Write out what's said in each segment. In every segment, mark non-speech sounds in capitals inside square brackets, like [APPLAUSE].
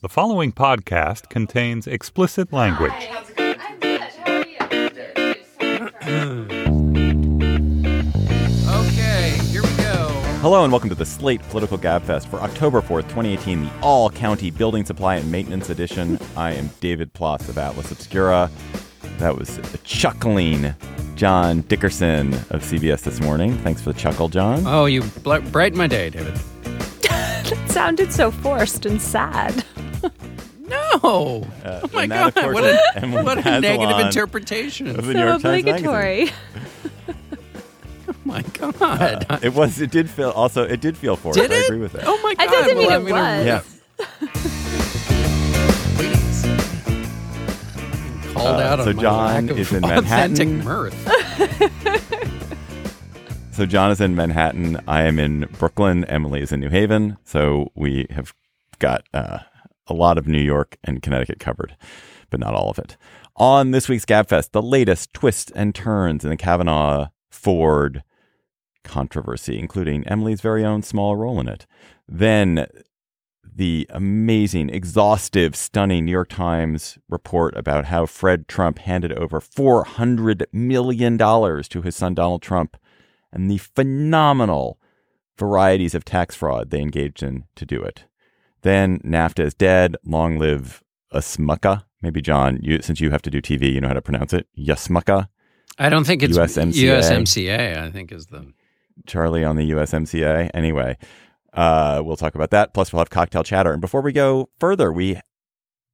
The following podcast contains explicit language. Okay, here we go. Hello and welcome to the Slate Political Gabfest for October 4th, 2018, the All County Building Supply and Maintenance Edition. I am David Plotz of Atlas Obscura. That was a chuckling John Dickerson of CBS this morning. Thanks for the chuckle, John. Oh, you bl- brighten my day, David. [LAUGHS] That sounded so forced and sad. [LAUGHS] No. Uh, oh my and that, God! course, What is a, [LAUGHS] what a negative interpretation. of the so New York Times Magazine. obligatory. [LAUGHS] oh my God! Uh, It was. It did feel. Also, it did feel forced. Did I it? agree with that. Oh my God. I God! didn't mean well, it I'm gonna was. Called Uh, out so on my John lack of is in authentic Manhattan. mirth. So John is in Manhattan. I am in Brooklyn. Emily is in New Haven. So we have got uh, a lot of New York and Connecticut covered, but not all of it. On this week's Gabfest, the latest twists and turns in the Kavanaugh Ford controversy, including Emily's very own small role in it. Then the amazing, exhaustive, stunning New York Times report about how Fred Trump handed over $400 million to his son Donald Trump and the phenomenal varieties of tax fraud they engaged in to do it. Then NAFTA is dead. Long live Asmuka. Maybe John, you, since you have to do TV, you know how to pronounce it. Yasmuka. I don't think it's USMCA. USMCA. I think is the Charlie on the USMCA. Anyway, uh, we'll talk about that. Plus, we'll have cocktail chatter. And before we go further, we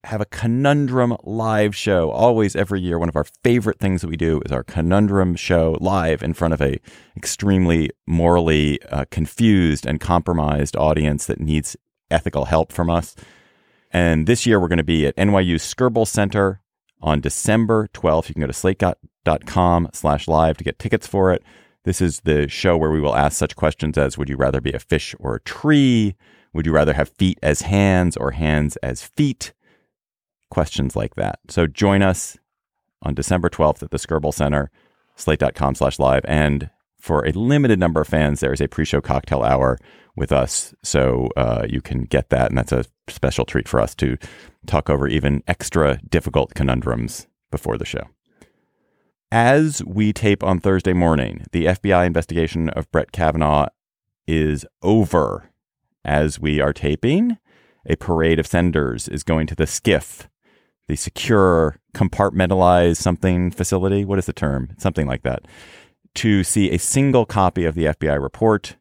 have a conundrum live show. Always, every year, one of our favorite things that we do is our conundrum show live in front of a extremely morally uh, confused and compromised audience that needs ethical help from us. And this year, we're going to be at NYU Skirball Center on December 12th. You can go to slate.com slash live to get tickets for it. This is the show where we will ask such questions as Would you rather be a fish or a tree? Would you rather have feet as hands or hands as feet? Questions like that. So join us on December 12th at the Skirball Center, slate.com slash live. And for a limited number of fans, there is a pre show cocktail hour with us. So uh, you can get that. And that's a special treat for us to talk over even extra difficult conundrums before the show. As we tape on Thursday morning, the FBI investigation of Brett Kavanaugh is over. As we are taping, a parade of senators is going to the SCIF the secure compartmentalized something facility. What is the term? Something like that. To see a single copy of the FBI report.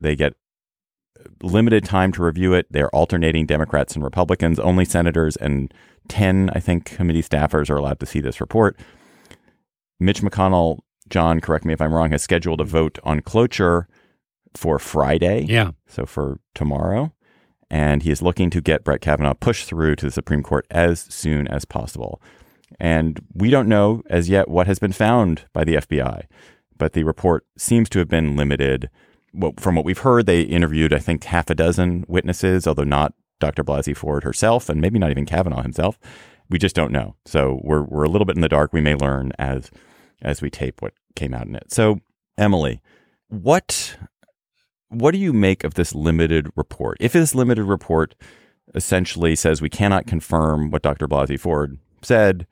They get limited time to review it. They're alternating Democrats and Republicans. Only senators and 10, I think, committee staffers are allowed to see this report. Mitch McConnell, John, correct me if I'm wrong, has scheduled a vote on cloture for Friday. yeah. So for tomorrow. And he is looking to get Brett Kavanaugh pushed through to the Supreme Court as soon as possible. And we don't know as yet what has been found by the FBI, but the report seems to have been limited. Well, from what we've heard, they interviewed, I think, half a dozen witnesses, although not Dr. Blasey Ford herself, and maybe not even Kavanaugh himself. We just don't know. So we're, we're a little bit in the dark. We may learn as as we tape what came out in it. So, Emily, what what do you make of this limited report? If this limited report essentially says we cannot confirm what Dr. Blasey Ford said,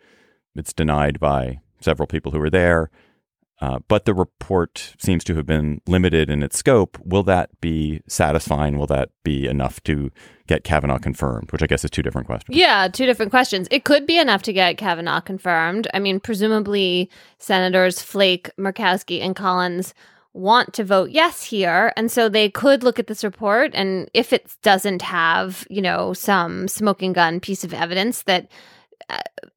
it's denied by several people who were there. Uh, but the report seems to have been limited in its scope. Will that be satisfying? Will that be enough to get Kavanaugh confirmed? Which I guess is two different questions. Yeah, two different questions. It could be enough to get Kavanaugh confirmed. I mean, presumably Senators Flake, Murkowski, and Collins want to vote yes here. And so they could look at this report. And if it doesn't have, you know, some smoking gun piece of evidence that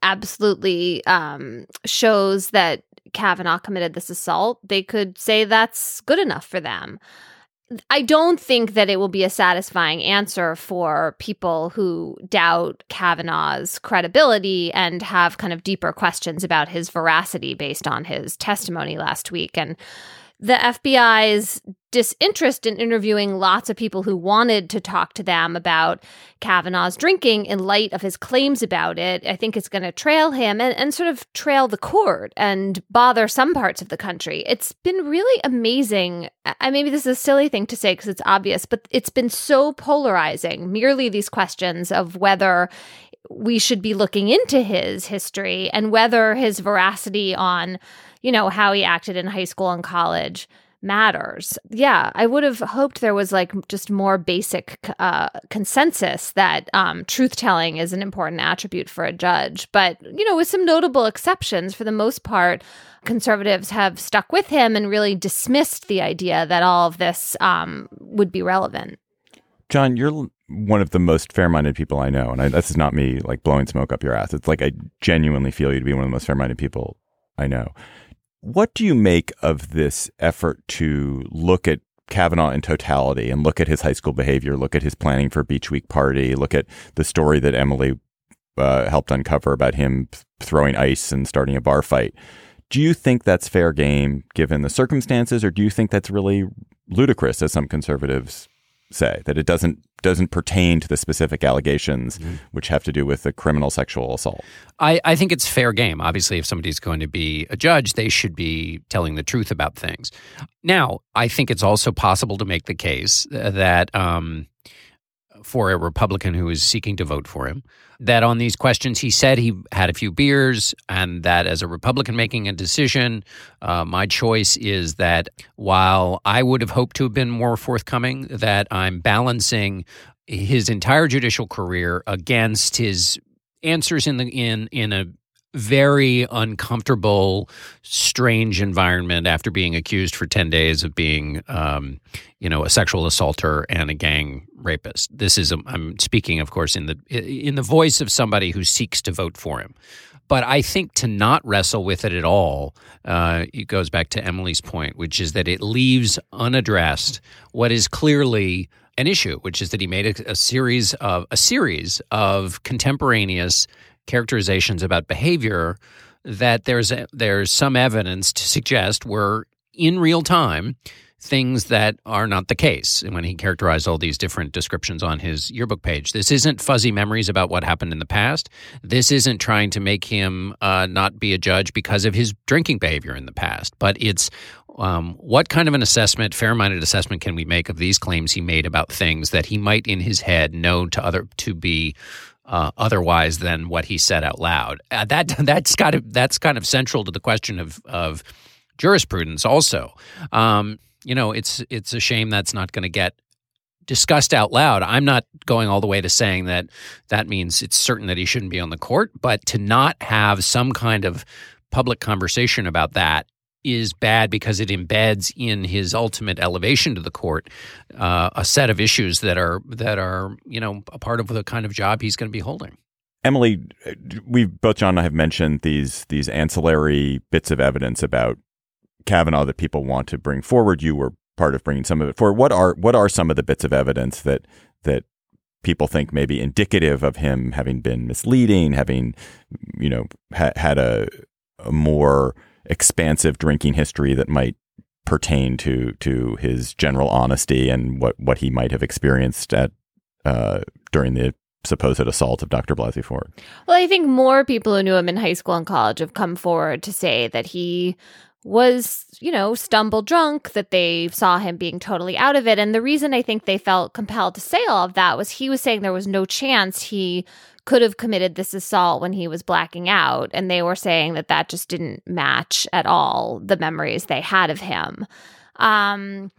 absolutely um, shows that Kavanaugh committed this assault, they could say that's good enough for them. I don't think that it will be a satisfying answer for people who doubt Kavanaugh's credibility and have kind of deeper questions about his veracity based on his testimony last week. And the FBI's disinterest in interviewing lots of people who wanted to talk to them about Kavanaugh's drinking in light of his claims about it, I think it's going to trail him and, and sort of trail the court and bother some parts of the country. It's been really amazing. I maybe this is a silly thing to say because it's obvious, but it's been so polarizing. Merely these questions of whether we should be looking into his history and whether his veracity on you know, how he acted in high school and college matters. Yeah, I would have hoped there was like just more basic uh, consensus that um, truth telling is an important attribute for a judge. But, you know, with some notable exceptions, for the most part, conservatives have stuck with him and really dismissed the idea that all of this um, would be relevant. John, you're one of the most fair-minded people I know, and I, this is not me like blowing smoke up your ass. It's like I genuinely feel you to be one of the most fair-minded people I know. What do you make of this effort to look at Kavanaugh in totality and look at his high school behavior, look at his planning for Beach Week party, look at the story that Emily uh, helped uncover about him throwing ice and starting a bar fight? Do you think that's fair game given the circumstances, or do you think that's really ludicrous, as some conservatives say, that it doesn't doesn't pertain to the specific allegations mm-hmm. which have to do with the criminal sexual assault. I, I think it's fair game. Obviously, if somebody's going to be a judge, they should be telling the truth about things. Now, I think it's also possible to make the case that um, for a Republican who is seeking to vote for him. That on these questions, he said he had a few beers, and that as a Republican making a decision, uh, my choice is that while I would have hoped to have been more forthcoming, that I'm balancing his entire judicial career against his answers in the in in a very uncomfortable, strange environment after being accused for 10 days of being, um, you know, a sexual assaulter and a gang rapist. This is, i am speaking, of course, in the, in the voice of somebody who seeks to vote for him. But I think to not wrestle with it at all, uh, it goes back to Emily's point, which is that it leaves unaddressed what is clearly an issue, which is that he made a, a series of a series of contemporaneous characterizations about behavior that there's a, there's some evidence to suggest were in real time things that are not the case And when he characterized all these different descriptions on his yearbook page. This isn't fuzzy memories about what happened in the past. This isn't trying to make him uh, not be a judge because of his drinking behavior in the past, but it's um, what kind of an assessment, fair minded assessment, can we make of these claims he made about things that he might in his head know to other to be uh, otherwise than what he said out loud. Uh, that [LAUGHS] that's of that's kind of central to the question of of jurisprudence. Also, um, you know, it's it's a shame that's not going to get discussed out loud. I'm not going all the way to saying that that means it's certain that he shouldn't be on the court, but to not have some kind of public conversation about that is bad because it embeds in his ultimate elevation to the court uh, a set of issues that are that are you know a part of the kind of job he's going to be holding. Emily, we both John and I have mentioned these these ancillary bits of evidence about Kavanaugh that people want to bring forward. You were part of bringing some of it forward. What are what are some of the bits of evidence that that people think may be indicative of him having been misleading, having you know ha- had a, a more expansive drinking history that might pertain to to his general honesty and what what he might have experienced at uh, during the supposed assault of Dr. Blasey Ford. Well, I think more people who knew him in high school and college have come forward to say that he was, you know, stumble drunk, that they saw him being totally out of it. And the reason I think they felt compelled to say all of that was he was saying there was no chance he could have committed this assault when he was blacking out. And they were saying that that just didn't match at all the memories they had of him. Um,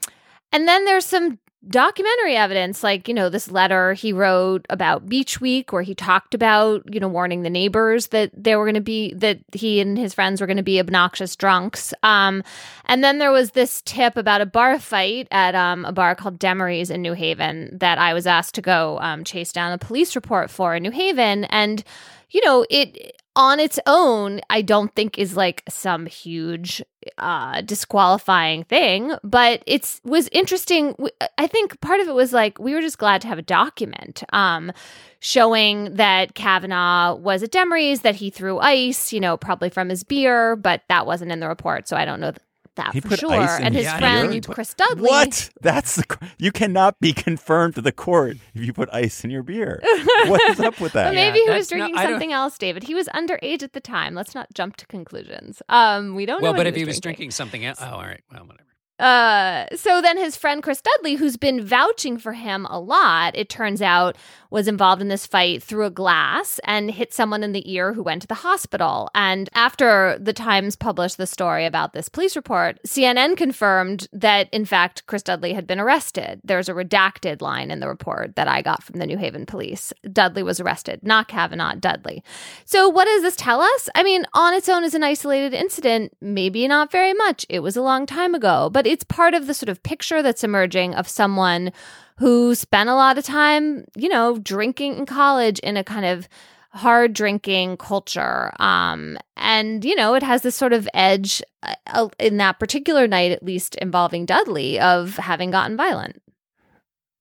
and then there's some documentary evidence like you know this letter he wrote about beach week where he talked about you know warning the neighbors that they were going to be that he and his friends were going to be obnoxious drunks. Um and then there was this tip about a bar fight at um a bar called Demery's in New Haven that I was asked to go um chase down a police report for in New Haven. And you know it on its own, I don't think is like some huge uh disqualifying thing, but it's was interesting. I think part of it was like we were just glad to have a document um showing that Kavanaugh was at Demery's, that he threw ice, you know, probably from his beer, but that wasn't in the report, so I don't know that He for put sure. ice in and his his beer? friend He Chris Dudley. What? That's the, you cannot be [LAUGHS] confirmed to the court if you put ice in your beer. what is up with that? But maybe Yeah, he was drinking I don't- something else, David. He was underage at the time. Let's not jump to conclusions. Um, we don't know. well, what but he if he was drinking. drinking something else, oh, all right, well, whatever. Uh, so then his friend Chris Dudley, who's been vouching for him a lot, it turns out was involved in this fight through a glass and hit someone in the ear who went to the hospital. And after the Times published the story about this police report, CNN confirmed that in fact Chris Dudley had been arrested. There's a redacted line in the report that I got from the New Haven police. Dudley was arrested, not Kavanaugh, Dudley. So, what does this tell us? I mean, on its own, as an isolated incident, maybe not very much. It was a long time ago, but it's part of the sort of picture that's emerging of someone who spent a lot of time, you know, drinking in college in a kind of hard drinking culture. Um, and, you know, it has this sort of edge uh, uh, in that particular night, at least involving Dudley, of having gotten violent.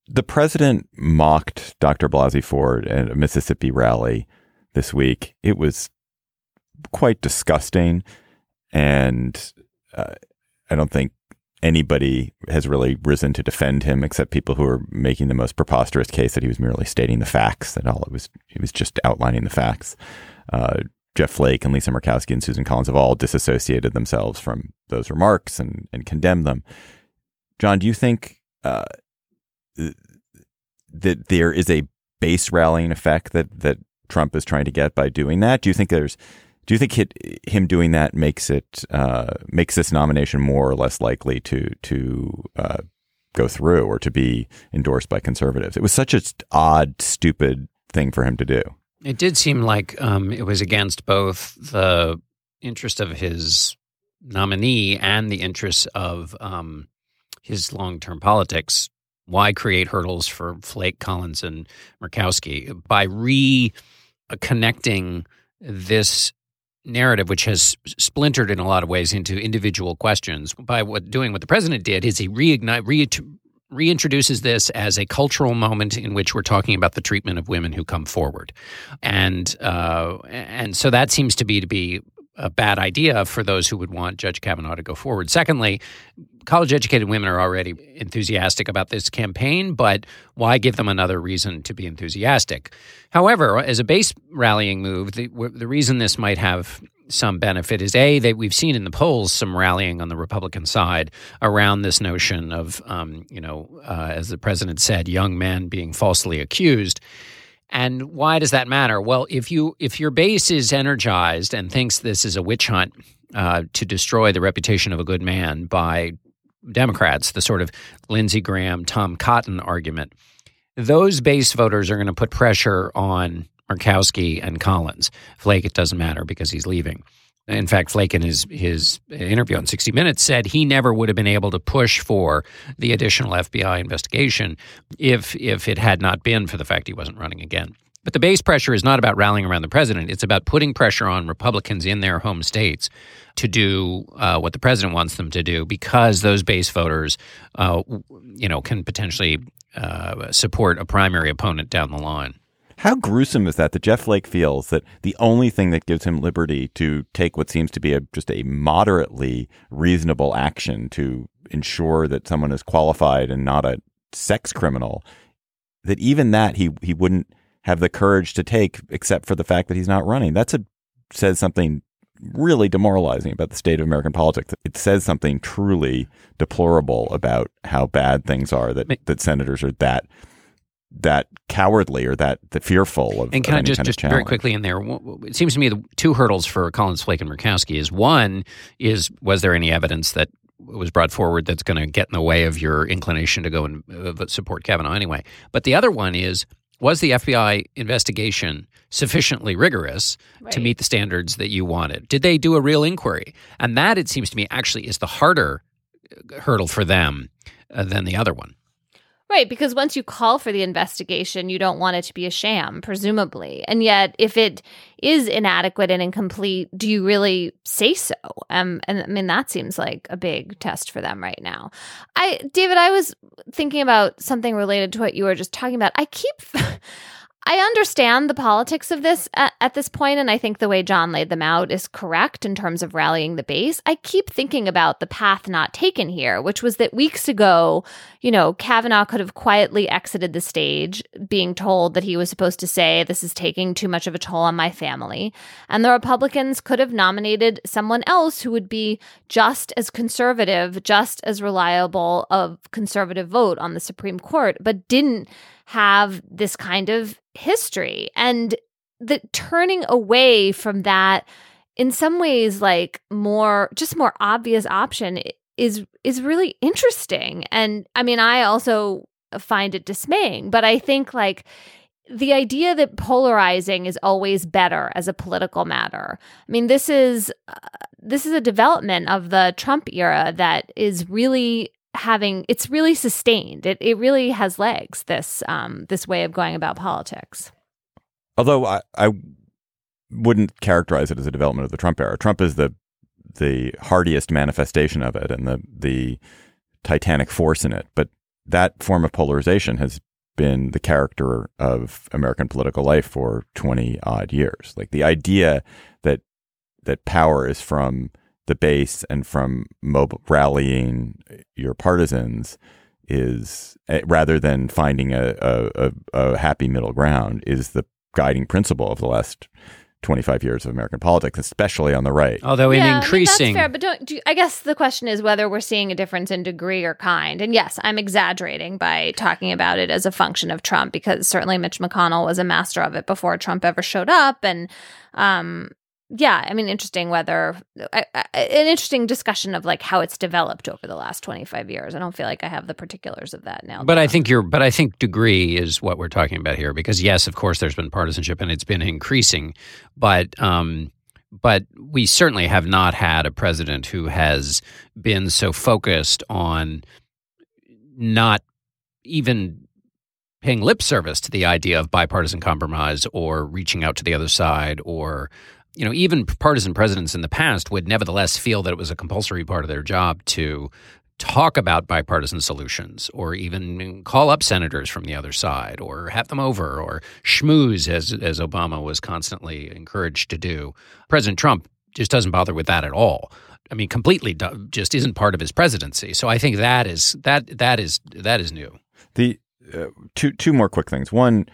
the president mocked Dr. Blasey Ford at a Mississippi rally this week. It was quite disgusting, and uh, I don't think anybody has really risen to defend him except people who are making the most preposterous case that he was merely stating the facts. That all it was, he was just outlining the facts. Uh, Jeff Flake and Lisa Murkowski and Susan Collins have all disassociated themselves from those remarks and, and condemned them. John, do you think uh, that there is a base rallying effect that that Trump is trying to get by doing that? Do you think there's do you think it, him doing that makes it uh, makes this nomination more or less likely to to uh, go through or to be endorsed by conservatives? It was such a odd, stupid thing for him to do. It did seem like um, it was against both the interest of his nominee and the interests of um, his long term politics. Why create hurdles for Flake, Collins, and Murkowski by re connecting this narrative, which has splintered in a lot of ways into individual questions? By what doing what the president did is he reignite, re, reintroduces this as a cultural moment in which we're talking about the treatment of women who come forward, and uh, and so that seems to be to be a bad idea for those who would want Judge Kavanaugh to go forward. Secondly, college educated women are already enthusiastic about this campaign, but why give them another reason to be enthusiastic? However, as a base rallying move, the, the reason this might have some benefit is a that we've seen in the polls some rallying on the Republican side around this notion of, um, you know, uh, as the president said, young men being falsely accused. And why does that matter? Well, if you if your base is energized and thinks this is a witch hunt uh, to destroy the reputation of a good man by Democrats, the sort of Lindsey Graham, Tom Cotton argument, those base voters are going to put pressure on Murkowski and Collins. Flake, it doesn't matter because he's leaving. In fact, Flake in his his interview on 60 Minutes said he never would have been able to push for the additional FBI investigation if if it had not been for the fact he wasn't running again. But the base pressure is not about rallying around the president. It's about putting pressure on Republicans in their home states to do uh, what the president wants them to do, because those base voters, uh, you know, can potentially uh, support a primary opponent down the line. How gruesome is that that Jeff Flake feels that the only thing that gives him liberty to take what seems to be a, just a moderately reasonable action to ensure that someone is qualified and not a sex criminal, that even that he he wouldn't have the courage to take except for the fact that he's not running. That's a says something really demoralizing about the state of American politics. It says something truly deplorable about how bad things are that that senators are that that cowardly or that the fearful of And can of I just kind of just very quickly in there? It seems to me the two hurdles for Collins, Flake, and Murkowski is one is was there any evidence that was brought forward that's going to get in the way of your inclination to go and uh, support Kavanaugh anyway? But the other one is was the FBI investigation sufficiently rigorous to meet the standards that you wanted? Did they do a real inquiry? And that it seems to me actually is the harder uh, hurdle for them uh, than the other one. Right, because once you call for the investigation, you don't want it to be a sham, presumably. And yet, if it is inadequate and incomplete, do you really say so? Um, and I mean, that seems like a big test for them right now. I, David, I was thinking about something related to what you were just talking about. I keep. [LAUGHS] I understand the politics of this at, at, this point, and I think the way John laid them out is correct in terms of rallying the base. I keep thinking about the path not taken here, which was that weeks ago, you know, Kavanaugh could have quietly exited the stage, being told that he was supposed to say, This is taking too much of a toll on my family. And the Republicans could have nominated someone else who would be just as conservative, just as reliable of conservative vote on the Supreme Court, but didn't have this kind of history. And the turning away from that in some ways like more just more obvious option is is really interesting. And i mean i also find it dismaying but i think like the idea that polarizing is always better as a political matter. I mean this is uh, this is a development of the trump era that is really having it's really sustained. It it really has legs. This um this way of going about politics. Although I I wouldn't characterize it as a development of the Trump era. Trump is the the hardiest manifestation of it and the the titanic force in it. But that form of polarization has been the character of American political life for 20 odd years. Like the idea that that power is from the base and from mobile, rallying your partisans is eh, rather than finding a, a, a, happy middle ground is the guiding principle of the last 25 years of American politics, especially on the right. Although yeah, in increasing, I mean, that's fair, but don't, do, I guess the question is whether we're seeing a difference in degree or kind. And yes, I'm exaggerating by talking about it as a function of Trump because certainly Mitch McConnell was a master of it before Trump ever showed up, and um, yeah, I mean, interesting whether I, I, an interesting discussion of like how it's developed over the last 25 years. I don't feel like I have the particulars of that now. But I think you're, but I think degree is what we're talking about here because yes, of course, there's been partisanship and it's been increasing, but, um, but we certainly have not had a president who has been so focused on not even paying lip service to the idea of bipartisan compromise or reaching out to the other side or you know, even partisan presidents in the past would nevertheless feel that it was a compulsory part of their job to talk about bipartisan solutions or even call up senators from the other side or have them over or schmooze as as Obama was constantly encouraged to do. President Trump just doesn't bother with that at all. I mean completely just isn't part of his presidency. So I think that is that that is that is new. The uh, two two more quick things. One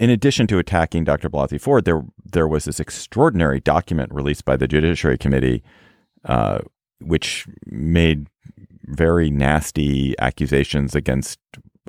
in addition to attacking Dr. Blasey Ford, there there was this extraordinary document released by the Judiciary Committee, uh, which made very nasty accusations against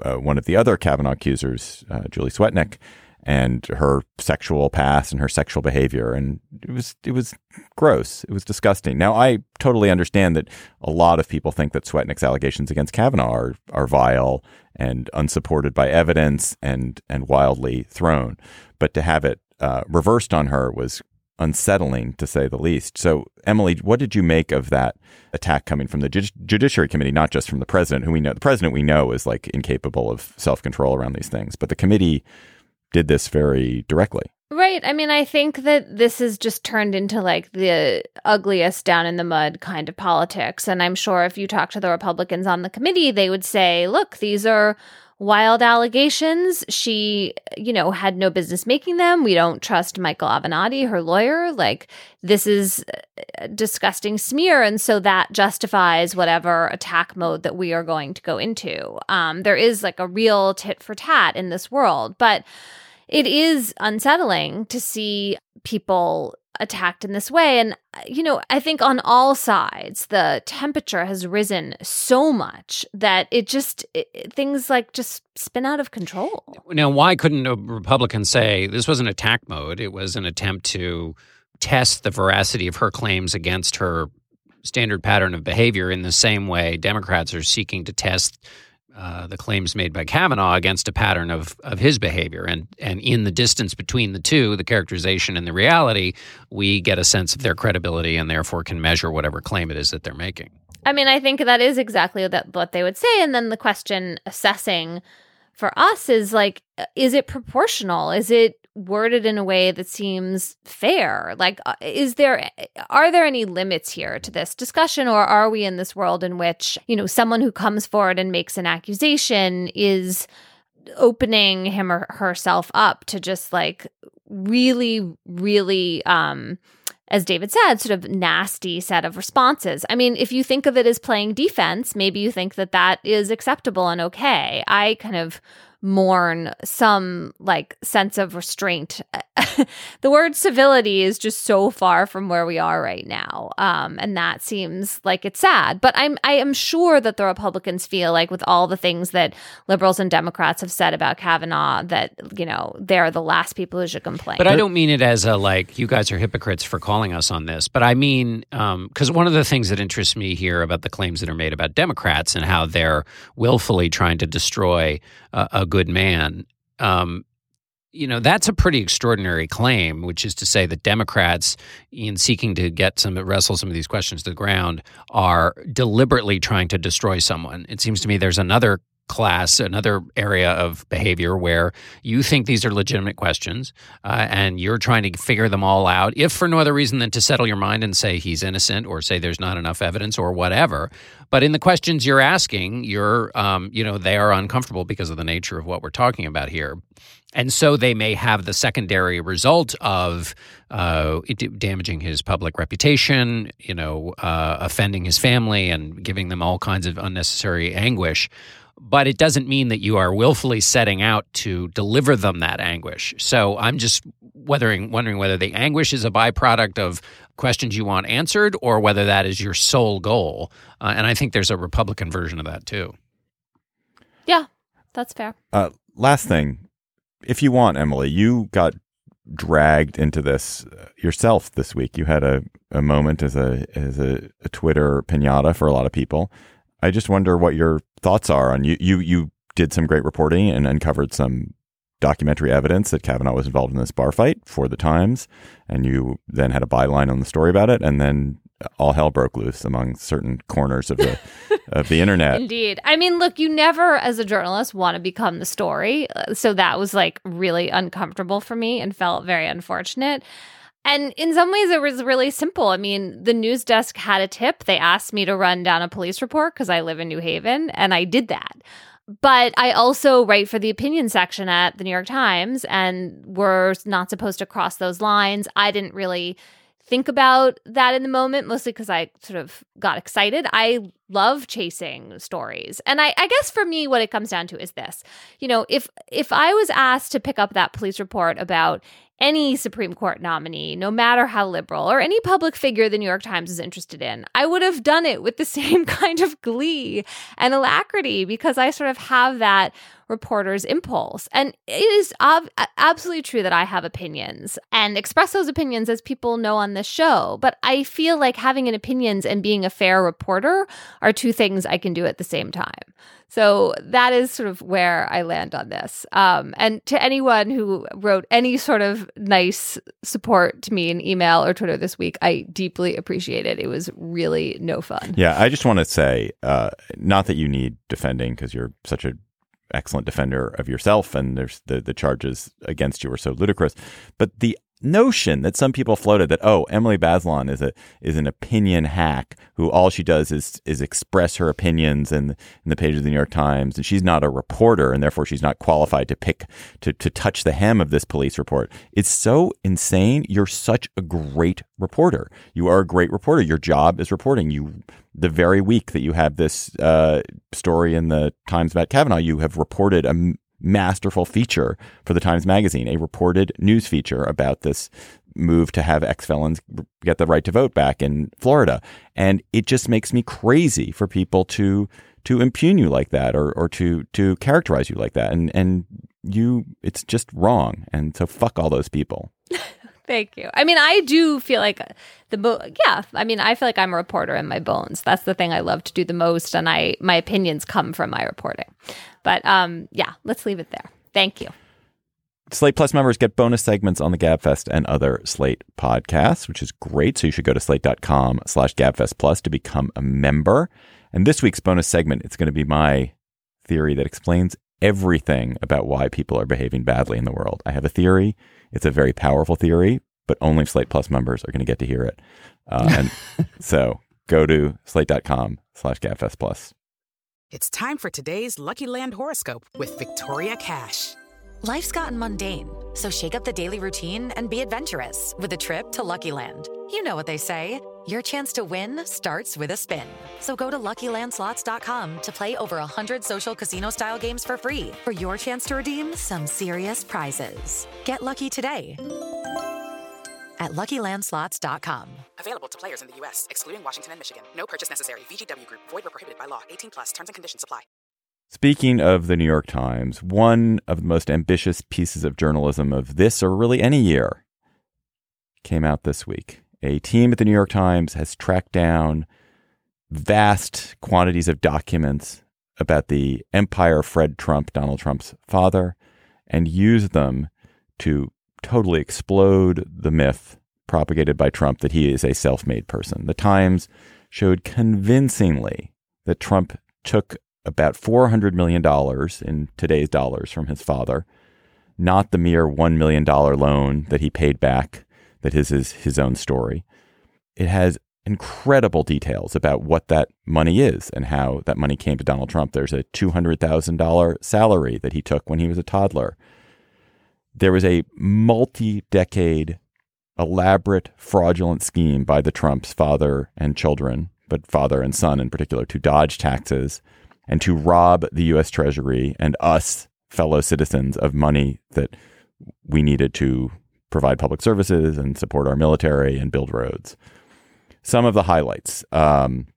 uh, one of the other Kavanaugh accusers, uh, Julie Swetnick, and her sexual past and her sexual behavior, and it was it was gross. It was disgusting. Now I totally understand that a lot of people think that Swetnick's allegations against Kavanaugh are are vile and unsupported by evidence and and wildly thrown. But to have it uh, reversed on her was unsettling to say the least. So, Emily, what did you make of that attack coming from the Judiciary Committee, not just from the president, who we know the president we know is like incapable of self control around these things, but the committee did this very directly. Right. I mean, I think that this has just turned into like the ugliest down in the mud kind of politics. And I'm sure if you talk to the Republicans on the committee, they would say, look, these are wild allegations. She, you know, had no business making them. We don't trust Michael Avenatti, her lawyer. Like, this is a disgusting smear. And so that justifies whatever attack mode that we are going to go into. Um, there is like a real tit for tat in this world. But it is unsettling to see people attacked in this way. And, uh, you know, I think on all sides, the temperature has risen so much that it just, it, things like just spin out of control. Now, why couldn't a Republican say this was an attack mode? It was an attempt to test the veracity of her claims against her standard pattern of behavior in the same way Democrats are seeking to test uh, the claims made by Kavanaugh against a pattern of of his behavior, and and in the distance between the two, the characterization and the reality, we get a sense of their credibility, and therefore can measure whatever claim it is that they're making. I mean, I think that is exactly that, what they would say. And then the question assessing for us is like, is it proportional? Is it worded in a way that seems fair? Like, uh, is there, are there any limits here to this discussion? Or are we in this world in which, you know, someone who comes forward and makes an accusation is opening him or herself up to just like really, really, um, as David said, sort of nasty set of responses. I mean, if you think of it as playing defense, maybe you think that that is acceptable and okay. I kind of mourn some like sense of restraint. [LAUGHS] the word civility is just so far from where we are right now. Um, and that seems like it's sad. But I'm I am sure that the Republicans feel like with all the things that liberals and Democrats have said about Kavanaugh that, you know, they're the last people who should complain. But I don't mean it as a like you guys are hypocrites for calling us on this. But I mean because um, one of the things that interests me here about the claims that are made about Democrats and how they're willfully trying to destroy uh, a good man. Um, you know, that's a pretty extraordinary claim, which is to say that Democrats, in seeking to get some wrestle some of these questions to the ground, are deliberately trying to destroy someone. It seems to me there's another class, another area of behavior where you think these are legitimate questions uh, and you're trying to figure them all out, if for no other reason than to settle your mind and say he's innocent or say there's not enough evidence or whatever. But in the questions you're asking, you're, um, you know, they are uncomfortable because of the nature of what we're talking about here. And so they may have the secondary result of uh, damaging his public reputation, you know, uh, offending his family and giving them all kinds of unnecessary anguish but it doesn't mean that you are willfully setting out to deliver them that anguish. So I'm just wondering, wondering whether the anguish is a byproduct of questions you want answered or whether that is your sole goal. Uh, and I think there's a Republican version of that too. Yeah, that's fair. Uh, last thing, if you want, Emily, you got dragged into this uh, yourself this week. You had a, a moment as a as a, a Twitter pinata for a lot of people. I just wonder what your thoughts are on you. You you did some great reporting and uncovered some documentary evidence that Kavanaugh was involved in this bar fight for the Times, and you then had a byline on the story about it, and then all hell broke loose among certain corners of the [LAUGHS] of the internet. Indeed. I mean, look, you never as a journalist want to become the story. Uh, so that was like really uncomfortable for me and felt very unfortunate. And in some ways, it was really simple. I mean, the news desk had a tip. They asked me to run down a police report because I live in New Haven, and I did that. But I also write for the opinion section at the New York Times, and we're not supposed to cross those lines. I didn't really think about that in the moment, mostly because I sort of got excited. I love chasing stories. And I, I, guess for me, what it comes down to is this. You know, if if I was asked to pick up that police report about any Supreme Court nominee, no matter how liberal, or any public figure the New York Times is interested in, I would have done it with the [LAUGHS] same kind of glee and alacrity because I sort of have that reporter's impulse. And it is ob- absolutely true that I have opinions and express those opinions as people know on this show. But I feel like having an opinions and being a fair reporter are two things I can do at the same time. So that is sort of where I land on this. Um, and to anyone who wrote any sort of nice support to me in email or Twitter this week, I deeply appreciate it. It was really no fun. Yeah, I just want to say, uh, not that you need defending because you're such a excellent defender of yourself and there's the, the charges against you are so ludicrous. But the notion that some people floated that oh Emily Bazelon is a is an opinion hack who all she does is is express her opinions in, in the pages of the New York Times and she's not a reporter and therefore she's not qualified to pick to to touch the hem of this police report. It's so insane. You're such a great reporter. You are a great reporter. Your job is reporting. You the very week that you have this uh, story in the Times about Kavanaugh, you have reported a masterful feature for the Times Magazine, a reported news feature about this move to have ex felons get the right to vote back in Florida. And it just makes me crazy for people to to impugn you like that or, or to to characterize you like that. And and you it's just wrong. And so fuck all those people. [LAUGHS] Thank you. I mean, I do feel like the mo- yeah. I mean, I feel like I'm a reporter in my bones. That's the thing I love to do the most, and I my opinions come from my reporting. But um, yeah, let's leave it there. Thank you. Slate Plus members get bonus segments on the GabFest and other Slate podcasts, which is great. So you should go to slate.com slash GabFest Plus to become a member. And this week's bonus segment, it's going to be my theory that explains everything about why people are behaving badly in the world. I have a theory. It's a very powerful theory, but only Slate Plus members are going to get to hear it. Uh, and [LAUGHS] so go to slate.com slash GabFest Plus. It's time for today's Lucky Land horoscope with Victoria Cash. Life's gotten mundane, so shake up the daily routine and be adventurous with a trip to Lucky Land. You know what they say. Your chance to win starts with a spin. So go to LuckyLandSlots.com to play over 100 social casino-style games for free for your chance to redeem some serious prizes. Get lucky today at LuckyLandSlots.com. Available to players in the U.S., excluding Washington and Michigan. No purchase necessary. VGW Group. Void where prohibited by law. 18 plus. Terms and conditions apply. Speaking of the New York Times, one of the most ambitious pieces of journalism of this or really any year came out this week. A team at the New York Times has tracked down vast quantities of documents about the empire Fred Trump, Donald Trump's father, and used them to totally explode the myth propagated by Trump that he is a self made person. The Times showed convincingly that Trump took about $400 million in today's dollars from his father, not the mere $1 million loan that he paid back, that is his, is his own story. It has incredible details about what that money is and how that money came to Donald Trump. There's a $200,000 salary that he took when he was a toddler. There was a multi decade, elaborate, fraudulent scheme by the Trumps' father and children, but father and son in particular, to dodge taxes and to rob the U.S. Treasury and us, fellow citizens, of money that we needed to provide public services and support our military and build roads. Some of the highlights um,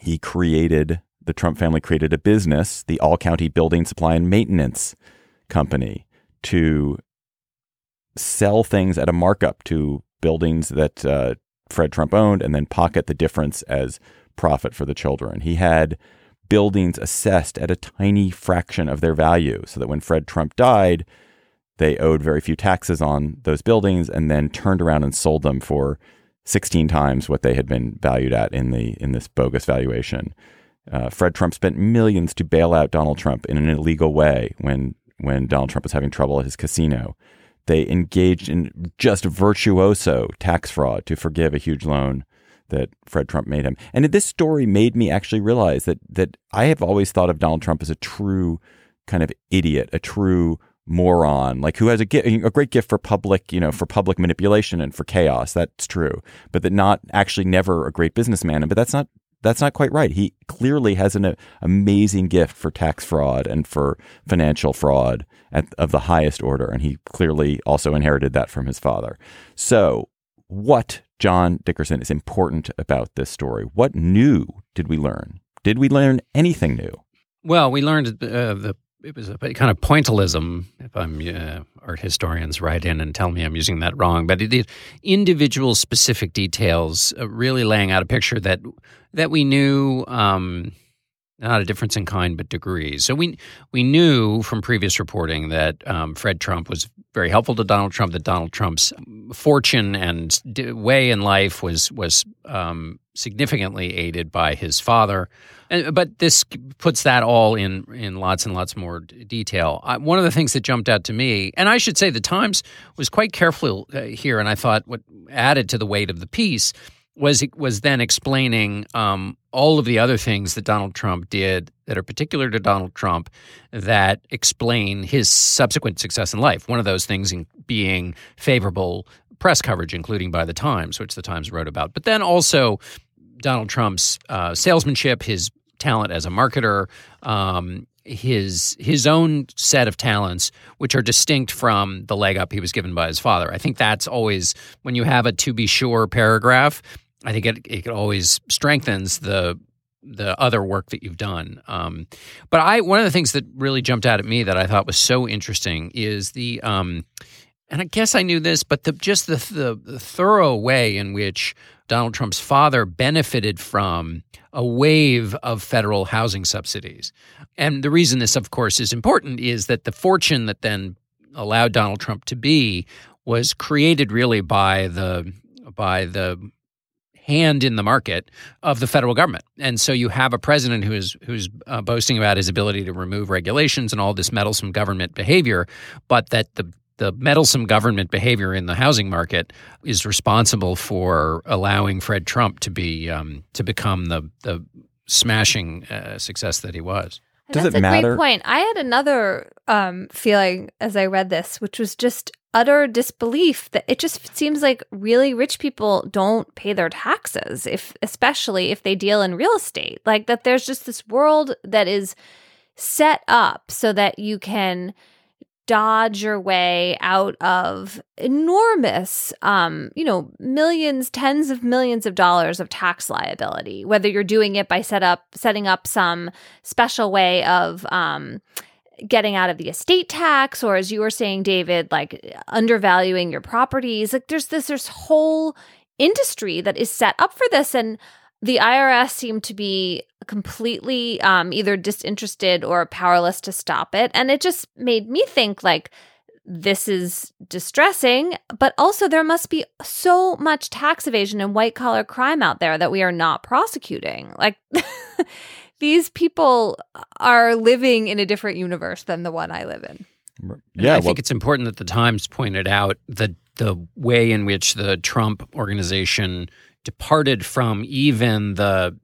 he created, the Trump family created a business, the All County Building Supply and Maintenance Company, to sell things at a markup to buildings that uh, Fred Trump owned and then pocket the difference as profit for the children. He had buildings assessed at a tiny fraction of their value so that when Fred Trump died, they owed very few taxes on those buildings and then turned around and sold them for 16 times what they had been valued at in the in this bogus valuation. Uh, Fred Trump spent millions to bail out Donald Trump in an illegal way when when Donald Trump was having trouble at his casino. They engaged in just virtuoso tax fraud to forgive a huge loan that Fred Trump made him. And this story made me actually realize that that I have always thought of Donald Trump as a true kind of idiot, a true moron, like who has a, a great gift for public, you know, for public manipulation and for chaos. That's true, but that not actually never a great businessman. And but that's not that's not quite right. He clearly has an uh, amazing gift for tax fraud and for financial fraud at, of the highest order, and he clearly also inherited that from his father. So, what John Dickerson is important about this story? What new did we learn? Did we learn anything new? Well, we learned uh, the it was a kind of pointillism. If I'm uh, art historians, write in and tell me I'm using that wrong. But it is individual specific details, uh, really laying out a picture that that we knew. Um, not a difference in kind, but degrees. So we we knew from previous reporting that um, Fred Trump was very helpful to Donald Trump. That Donald Trump's fortune and way in life was was um, significantly aided by his father. And, but this puts that all in in lots and lots more detail. I, one of the things that jumped out to me, and I should say, the Times was quite careful uh, here, and I thought what added to the weight of the piece was was then explaining um, all of the other things that Donald Trump did that are particular to Donald Trump that explain his subsequent success in life. One of those things being favorable press coverage, including by the Times, which the Times wrote about, but then also Donald Trump's uh, salesmanship, his talent as a marketer, um, his his own set of talents, which are distinct from the leg up he was given by his father. I think that's always when you have a to be sure paragraph. I think it it always strengthens the the other work that you've done. Um, but I one of the things that really jumped out at me that I thought was so interesting is the um, and I guess I knew this, but the just the, the, the thorough way in which Donald Trump's father benefited from a wave of federal housing subsidies. And the reason this, of course, is important is that the fortune that then allowed Donald Trump to be was created really by the by the hand in the market of the federal government. And so you have a president who is who's uh, boasting about his ability to remove regulations and all this meddlesome government behavior, but that the the meddlesome government behavior in the housing market is responsible for allowing Fred Trump to be um, to become the the smashing uh, success that he was. Does That's it a matter? great point. I had another um, feeling as I read this, which was just utter disbelief that it just seems like really rich people don't pay their taxes, if especially if they deal in real estate. Like that, there's just this world that is set up so that you can dodge your way out of enormous um you know millions tens of millions of dollars of tax liability whether you're doing it by set up setting up some special way of um getting out of the estate tax or as you were saying David like undervaluing your properties. Like there's this there's whole industry that is set up for this and the IRS seemed to be completely um, either disinterested or powerless to stop it. And it just made me think like, this is distressing, but also there must be so much tax evasion and white collar crime out there that we are not prosecuting. Like, [LAUGHS] these people are living in a different universe than the one I live in. And Yeah, I well, think it's important that the Times pointed out the the way in which the Trump organization departed from even the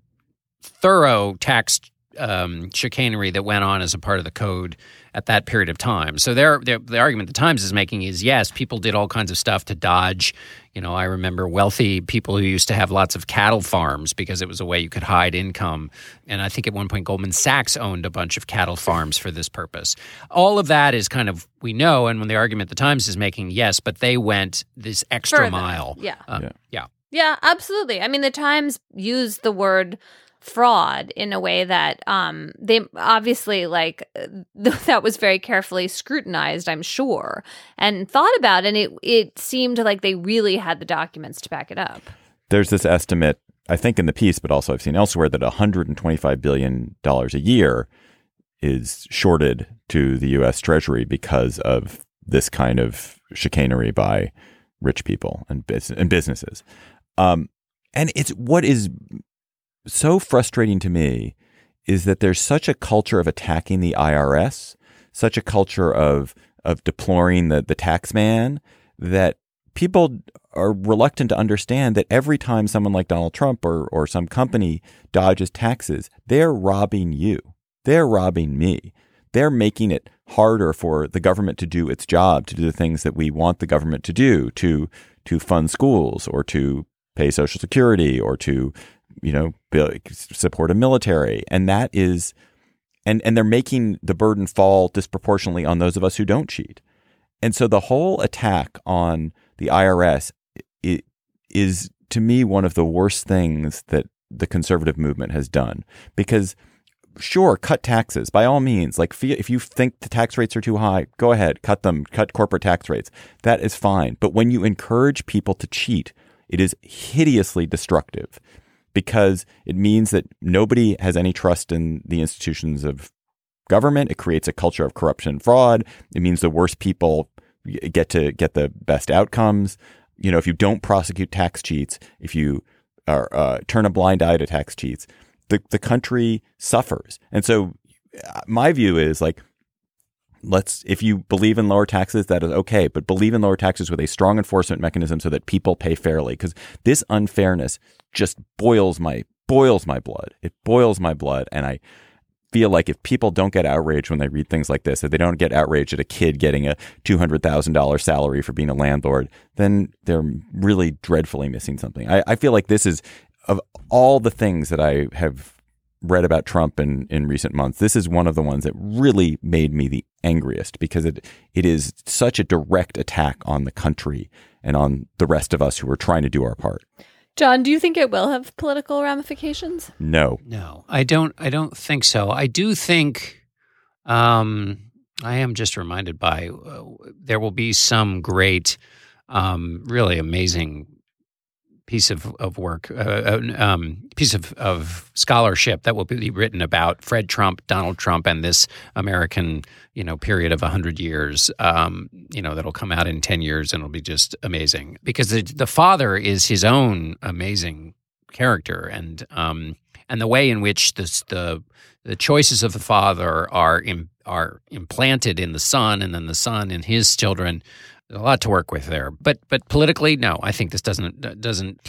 thorough tax um, chicanery that went on as a part of the code at that period of time. So their, their the argument the Times is making is yes, people did all kinds of stuff to dodge. You know, I remember wealthy people who used to have lots of cattle farms because it was a way you could hide income. And I think at one point Goldman Sachs owned a bunch of cattle farms for this purpose. All of that is kind of we know, and when the argument the Times is making, yes, but they went this extra Further, mile. yeah. Um, Yeah. yeah. Yeah, absolutely. I mean, the Times used the word fraud in a way that um they obviously like [LAUGHS] that was very carefully scrutinized i'm sure and thought about and it it seemed like they really had the documents to back it up there's this estimate, I think in the piece, but also I've seen elsewhere that 125 billion dollars a year is shorted to the U.S. Treasury because of this kind of chicanery by rich people and, and businesses. Um, and it's what is so frustrating to me is that there's such a culture of attacking the IRS, such a culture of of deploring the the tax man that people are reluctant to understand that every time someone like Donald Trump or or some company dodges taxes, they're robbing you. They're robbing me. They're making it harder for the government to do its job, to do the things that we want the government to do, to to fund schools or to pay social security or to you know support a military. And that is and and they're making the burden fall disproportionately on those of us who don't cheat. And so the whole attack on the IRS it is to me one of the worst things that the conservative movement has done. Because sure cut taxes. By all means like if you think the tax rates are too high go ahead cut them cut corporate tax rates. That is fine. But when you encourage people to cheat it is hideously destructive because it means that nobody has any trust in the institutions of government. It creates a culture of corruption and fraud. It means the worst people get to get the best outcomes. You know, if you don't prosecute tax cheats, if you are, uh, turn a blind eye to tax cheats, the, the country suffers. And so uh, my view is like, let's if you believe in lower taxes that is okay but believe in lower taxes with a strong enforcement mechanism so that people pay fairly because this unfairness just boils my boils my blood. It boils my blood and i feel like if people don't get outraged when they read things like this if they don't get outraged at a kid getting a $200000 salary for being a landlord then they're really dreadfully missing something. I, I feel like this is of all the things that i have read about Trump in, in recent months, this is one of the ones that really made me the angriest because it it is such a direct attack on the country and on the rest of us who are trying to do our part. john do you think it will have political ramifications No. No, I don't. I don't think so. I do think. Um, I am just reminded by uh, there will be some great, um, really amazing piece of, of work, uh, um, piece of, of scholarship that will be written about Fred Trump, Donald Trump, and this American, you know, period of hundred years. Um, you know, that'll come out in ten years, and it'll be just amazing because the the father is his own amazing character, and um, and the way in which this, the the choices of the father are Im, are implanted in the son, and then the son in his children a lot to work with there. But but politically, no, I think this doesn't uh, doesn't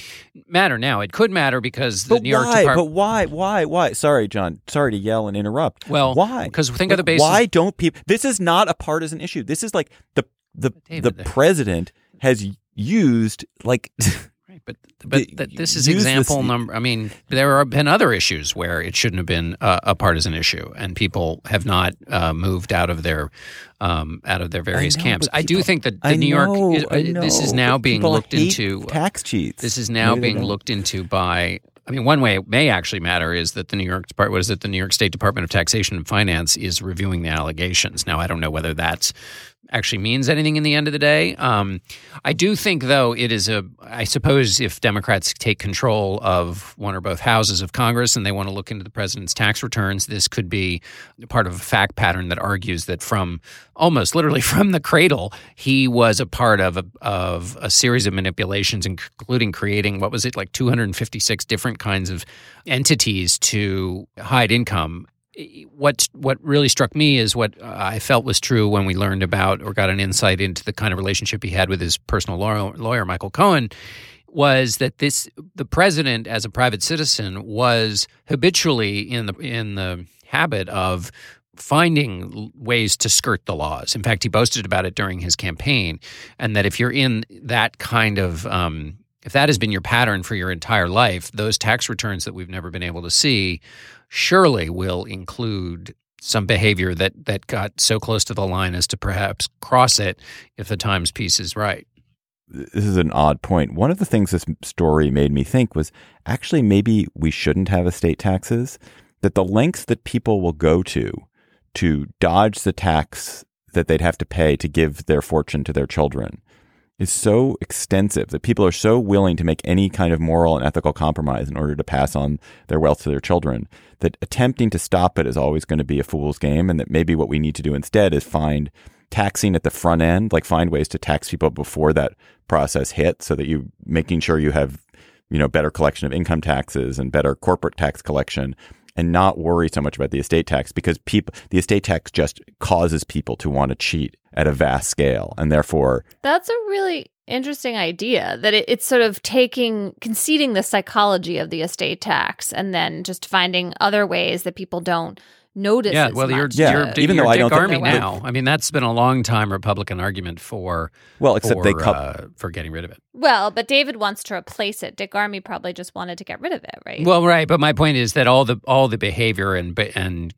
matter now. It could matter because the But New York why? Department. But why? Why? Why? Sorry, John. Sorry to yell and interrupt. Well, why? because think of the basis- Why don't people? This is not a partisan issue. This is like the the David, the president has used like [LAUGHS] but but The- th- this is use this- example number. I mean, there have been other issues where it shouldn't have been a, a partisan issue, and people have not uh, moved out of their um, out of their various know, camps. but I do think that the I New York is, I uh, this is now being looked into. tax cheats. This is now Maybe being looked into by. I mean, one way it may actually matter is that the New York Depart- what is it? The New York State Department of Taxation and Finance is reviewing the allegations. Now, I don't know whether that's actually means anything in the end of the day. Um, I do think, though, it is a. I suppose if Democrats take control of one or both houses of Congress and they want to look into the president's tax returns, this could be part of a fact pattern that argues that from almost literally [LAUGHS] from the cradle, he was a part of a, of a series of manipulations, including creating what was it like 256 different kinds of entities to hide income what what really struck me is what I felt was true when we learned about or got an insight into the kind of relationship he had with his personal lawyer, lawyer Michael Cohen was that this the president as a private citizen was habitually in the in the habit of finding ways to skirt the laws. In fact, he boasted about it during his campaign, and that if you're in that kind of um, if that has been your pattern for your entire life, those tax returns that we've never been able to see surely will include some behavior that that got so close to the line as to perhaps cross it if the Times piece is right. this is an odd point. One of the things this story made me think was actually maybe we shouldn't have estate taxes. That the lengths that people will go to to dodge the tax that they'd have to pay to give their fortune to their children is so extensive that people are so willing to make any kind of moral and ethical compromise in order to pass on their wealth to their children that attempting to stop it is always going to be a fool's game and that maybe what we need to do instead is find taxing at the front end like find ways to tax people before that process hits so that you making sure you have you know better collection of income taxes and better corporate tax collection and not worry so much about the estate tax because people the estate tax just causes people to want to cheat at a vast scale and therefore That's a really interesting idea that it, it's sort of taking, conceding the psychology of the estate tax and then just finding other ways that people don't notice. Yeah, as well, you're, much. Yeah, you're, even you're though I Dick don't think- Army but- now. I mean, that's been a long time Republican argument for well except for, they cut uh, for getting rid of it. Well, but David wants to replace it. Dick Armey probably just wanted to get rid of it, right? Well, right, but my point is that all the all the behavior and and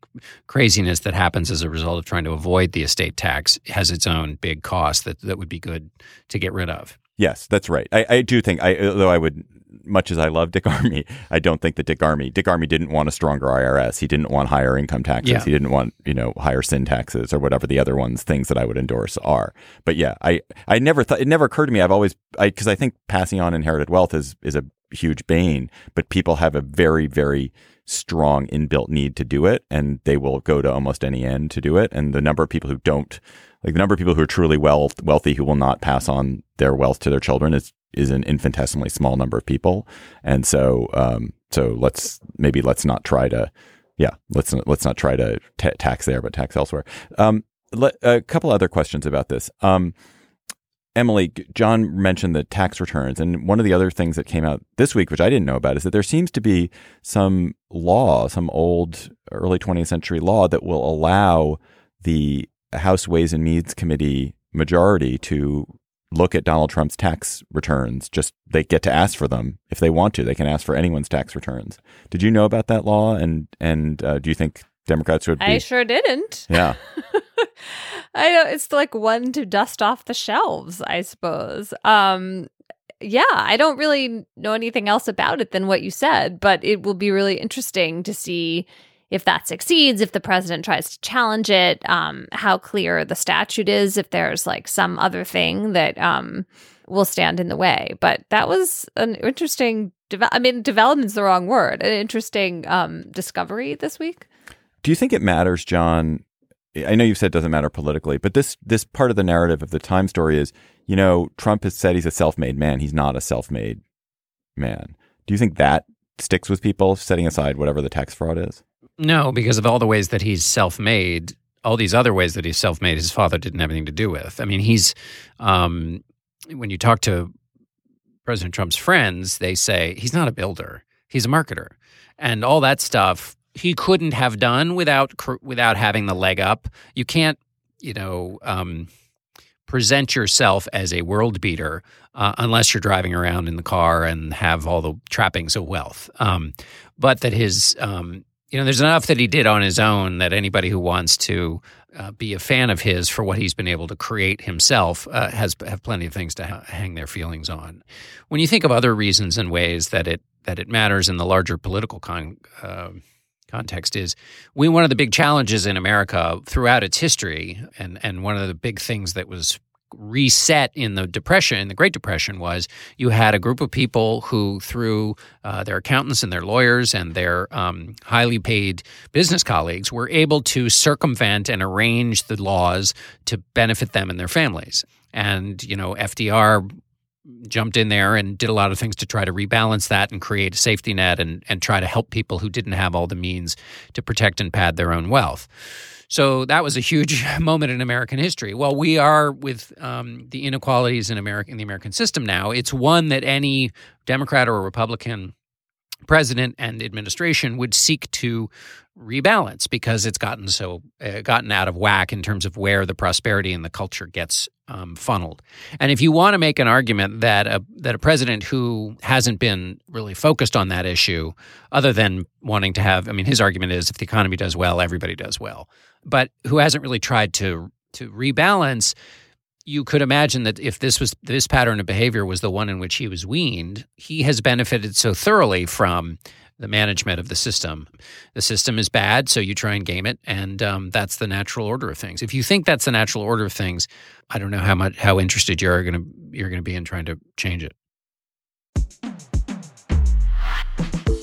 craziness that happens as a result of trying to avoid the estate tax has its own big cost that that would be good to get rid of. Yes, that's right. I, I do think, I, although I would, much as I love Dick Armey, I don't think that Dick Armey, Dick Armey didn't want a stronger IRS. He didn't want higher income taxes. Yeah. He didn't want, you know, higher sin taxes or whatever the other ones, things that I would endorse are. But yeah, I, I never thought, it never occurred to me. I've always, I, cause I think passing on inherited wealth is, is a huge bane, but people have a very, very strong inbuilt need to do it and they will go to almost any end to do it. And the number of people who don't, like the number of people who are truly wealth, wealthy who will not pass on their wealth to their children is is an infinitesimally small number of people, and so um, so let's maybe let's not try to yeah let's let's not try to ta tax there, but tax elsewhere. Um, let, a couple other questions about this. Um, Emily, John mentioned the tax returns, and one of the other things that came out this week, which I didn't know about, is that there seems to be some law, some old early 20th century law that will allow the House Ways and Means Committee majority to look at Donald Trump's tax returns. Just they get to ask for them if they want to. They can ask for anyone's tax returns. Did you know about that law? And and uh, do you think Democrats would be? I sure didn't. yeah. [LAUGHS] I know it's like one to dust off the shelves, I suppose. Um yeah, I don't really know anything else about it than what you said, but it will be really interesting to see if that succeeds, if the president tries to challenge it, um, how clear the statute is, if there's like some other thing that um, will stand in the way. But that was an interesting, deve- I mean, development's the wrong word, an interesting um, discovery this week. Do you think it matters, John? I know you've said it doesn't matter politically, but this this part of the narrative of the Time story is, you know, Trump has said he's a self-made man. He's not a self-made man. Do you think that sticks with people, setting aside whatever the tax fraud is? No, because of all the ways that he's self-made, all these other ways that he's self-made, his father didn't have anything to do with. I mean, he's um, when you talk to President Trump's friends, they say he's not a builder; he's a marketer, and all that stuff he couldn't have done without without having the leg up. You can't, you know, um, present yourself as a world beater uh, unless you're driving around in the car and have all the trappings of wealth. Um, but that his, um, you know, there's enough that he did on his own that anybody who wants to uh, be a fan of his for what he's been able to create himself uh, has have plenty of things to ha- hang their feelings on. When you think of other reasons and ways that it that it matters in the larger political con- uh, context is we one of the big challenges in America throughout its history and and one of the big things that was reset in the depression in the great depression was you had a group of people who through uh, their accountants and their lawyers and their um, highly paid business colleagues were able to circumvent and arrange the laws to benefit them and their families and you know fdr jumped in there and did a lot of things to try to rebalance that and create a safety net and, and try to help people who didn't have all the means to protect and pad their own wealth. So that was a huge [LAUGHS] moment in American history. Well, we are with um, the inequalities in America in the American system now. It's one that any Democrat or Republican president and administration would seek to rebalance because it's gotten so uh, gotten out of whack in terms of where the prosperity and the culture gets um, funneled. And if you want to make an argument that a that a president who hasn't been really focused on that issue, other than wanting to have, I mean, his argument is if the economy does well, everybody does well, but who hasn't really tried to to rebalance. You could imagine that if this was this pattern of behavior was the one in which he was weaned, he has benefited so thoroughly from the management of the system. The system is bad, so you try and game it, and um, that's the natural order of things. If you think that's the natural order of things, I don't know how much how interested you're going to you're going to be in trying to change it.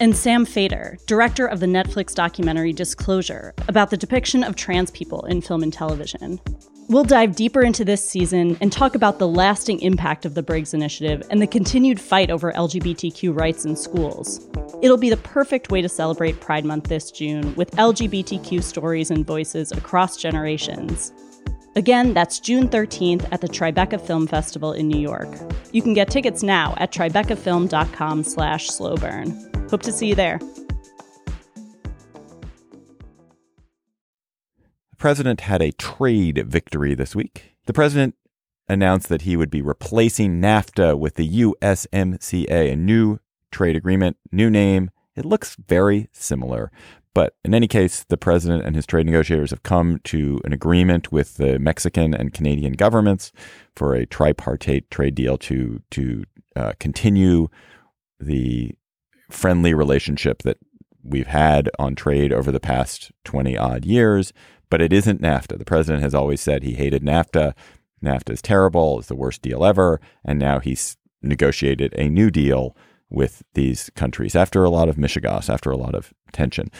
and Sam Feder, director of the Netflix documentary Disclosure, about the depiction of trans people in film and television. We'll dive deeper into this season and talk about the lasting impact of the Briggs Initiative and the continued fight over LGBTQ rights in schools. It'll be the perfect way to celebrate Pride Month this June with LGBTQ stories and voices across generations. Again, that's June 13th at the Tribeca Film Festival in New York. You can get tickets now at tribecafilm.com slash slowburn. Hope to see you there. The president had a trade victory this week. The president announced that he would be replacing NAFTA with the USMCA, a new trade agreement, new name. It looks very similar. But in any case, the president and his trade negotiators have come to an agreement with the Mexican and Canadian governments for a tripartite trade deal to to uh, continue the friendly relationship that we've had on trade over the past 20 odd years but it isn't NAFTA. The president has always said he hated NAFTA. NAFTA is terrible, it's the worst deal ever. And now he's negotiated a new deal with these countries after a lot of mishegas, after a lot of tension.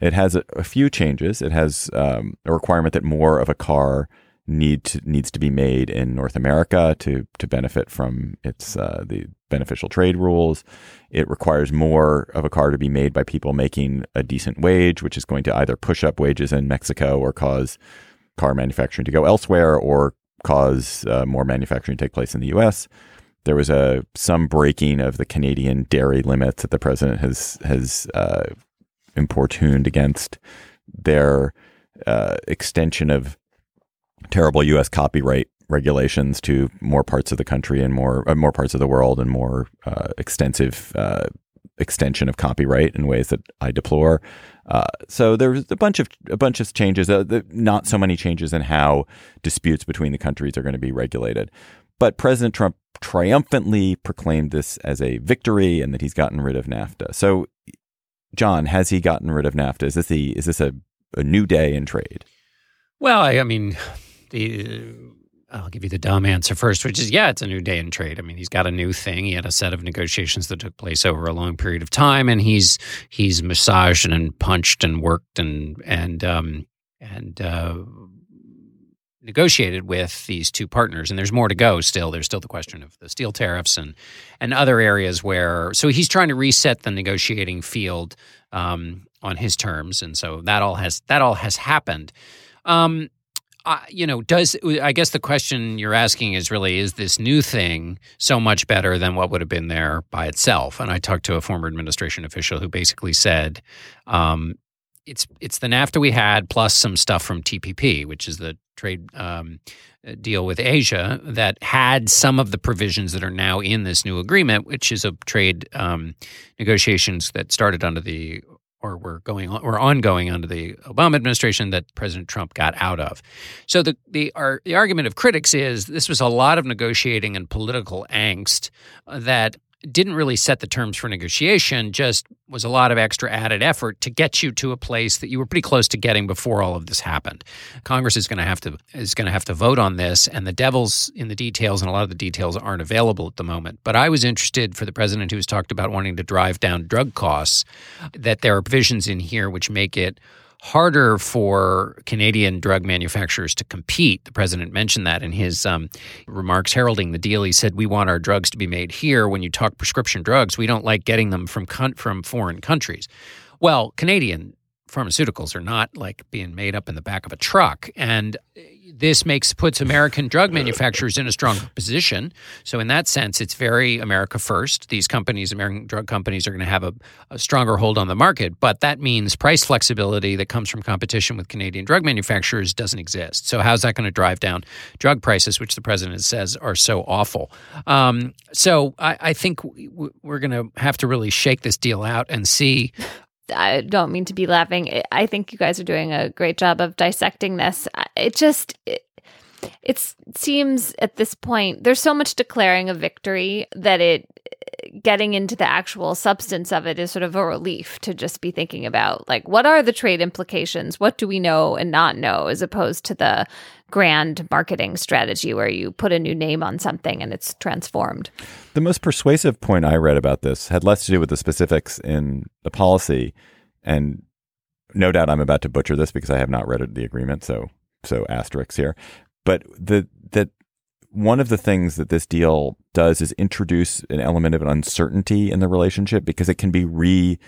It has a, a few changes. It has um, a requirement that more of a car need to, needs to be made in North America to to benefit from its uh, the beneficial trade rules. It requires more of a car to be made by people making a decent wage, which is going to either push up wages in Mexico or cause car manufacturing to go elsewhere or cause uh, more manufacturing to take place in the U.S. There was a some breaking of the Canadian dairy limits that the president has has uh, importuned against their uh, extension of terrible U.S. copyright regulations to more parts of the country and more uh, more parts of the world and more uh, extensive uh, extension of copyright in ways that I deplore. Uh, so there's a bunch of a bunch of changes. Uh, the, not so many changes in how disputes between the countries are going to be regulated. But President Trump triumphantly proclaimed this as a victory and that he's gotten rid of NAFTA. So, John, has he gotten rid of NAFTA? Is this the is this a, a new day in trade? Well, I, I mean, the I'll give you the dumb answer first, which is yeah, it's a new day in trade. I mean, he's got a new thing. He had a set of negotiations that took place over a long period of time, and he's he's massaged and punched and worked and and um, and uh, negotiated with these two partners. And there's more to go. Still, there's still the question of the steel tariffs and and other areas where. So he's trying to reset the negotiating field um, on his terms, and so that all has that all has happened. Um, you know, does I guess the question you're asking is really is this new thing so much better than what would have been there by itself? And I talked to a former administration official who basically said, um, it's it's the NAFTA we had plus some stuff from TPP, which is the trade um, deal with Asia that had some of the provisions that are now in this new agreement, which is a trade um, negotiations that started under the or were going on, were ongoing under the Obama administration that President Trump got out of. So the the our, the argument of critics is this was a lot of negotiating and political angst that didn't really set the terms for negotiation, just was a lot of extra added effort to get you to a place that you were pretty close to getting before all of this happened. Congress is going to have to is going to have to vote on this, and the devil's in the details, and a lot of the details aren't available at the moment. But I was interested for the president who's talked about wanting to drive down drug costs, that there are provisions in here which make it harder for Canadian drug manufacturers to compete. The president mentioned that in his um, remarks heralding the deal. He said, "We want our drugs to be made here. When you talk prescription drugs, we don't like getting them from con- from foreign countries." Well, Canadian pharmaceuticals are not like being made up in the back of a truck, and this makes puts American drug manufacturers in a stronger position. So in that sense, it's very America first. These companies, American drug companies, are going to have a, a, stronger hold on the market. But that means price flexibility that comes from competition with Canadian drug manufacturers doesn't exist. So how's that going to drive down drug prices, which the president says are so awful? Um, so I, I think we're going to have to really shake this deal out and see I don't mean to be laughing. I think you guys are doing a great job of dissecting this. It just it, it seems at this point there's so much declaring a victory that it getting into the actual substance of it is sort of a relief to just be thinking about like what are the trade implications? What do we know and not know as opposed to the grand marketing strategy where you put a new name on something and it's transformed. The most persuasive point i read about this had less to do with the specifics in the policy and no doubt i'm about to butcher this because i have not read the agreement so so asterisks here. But the that one of the things that this deal does is introduce an element of an uncertainty in the relationship because it can be re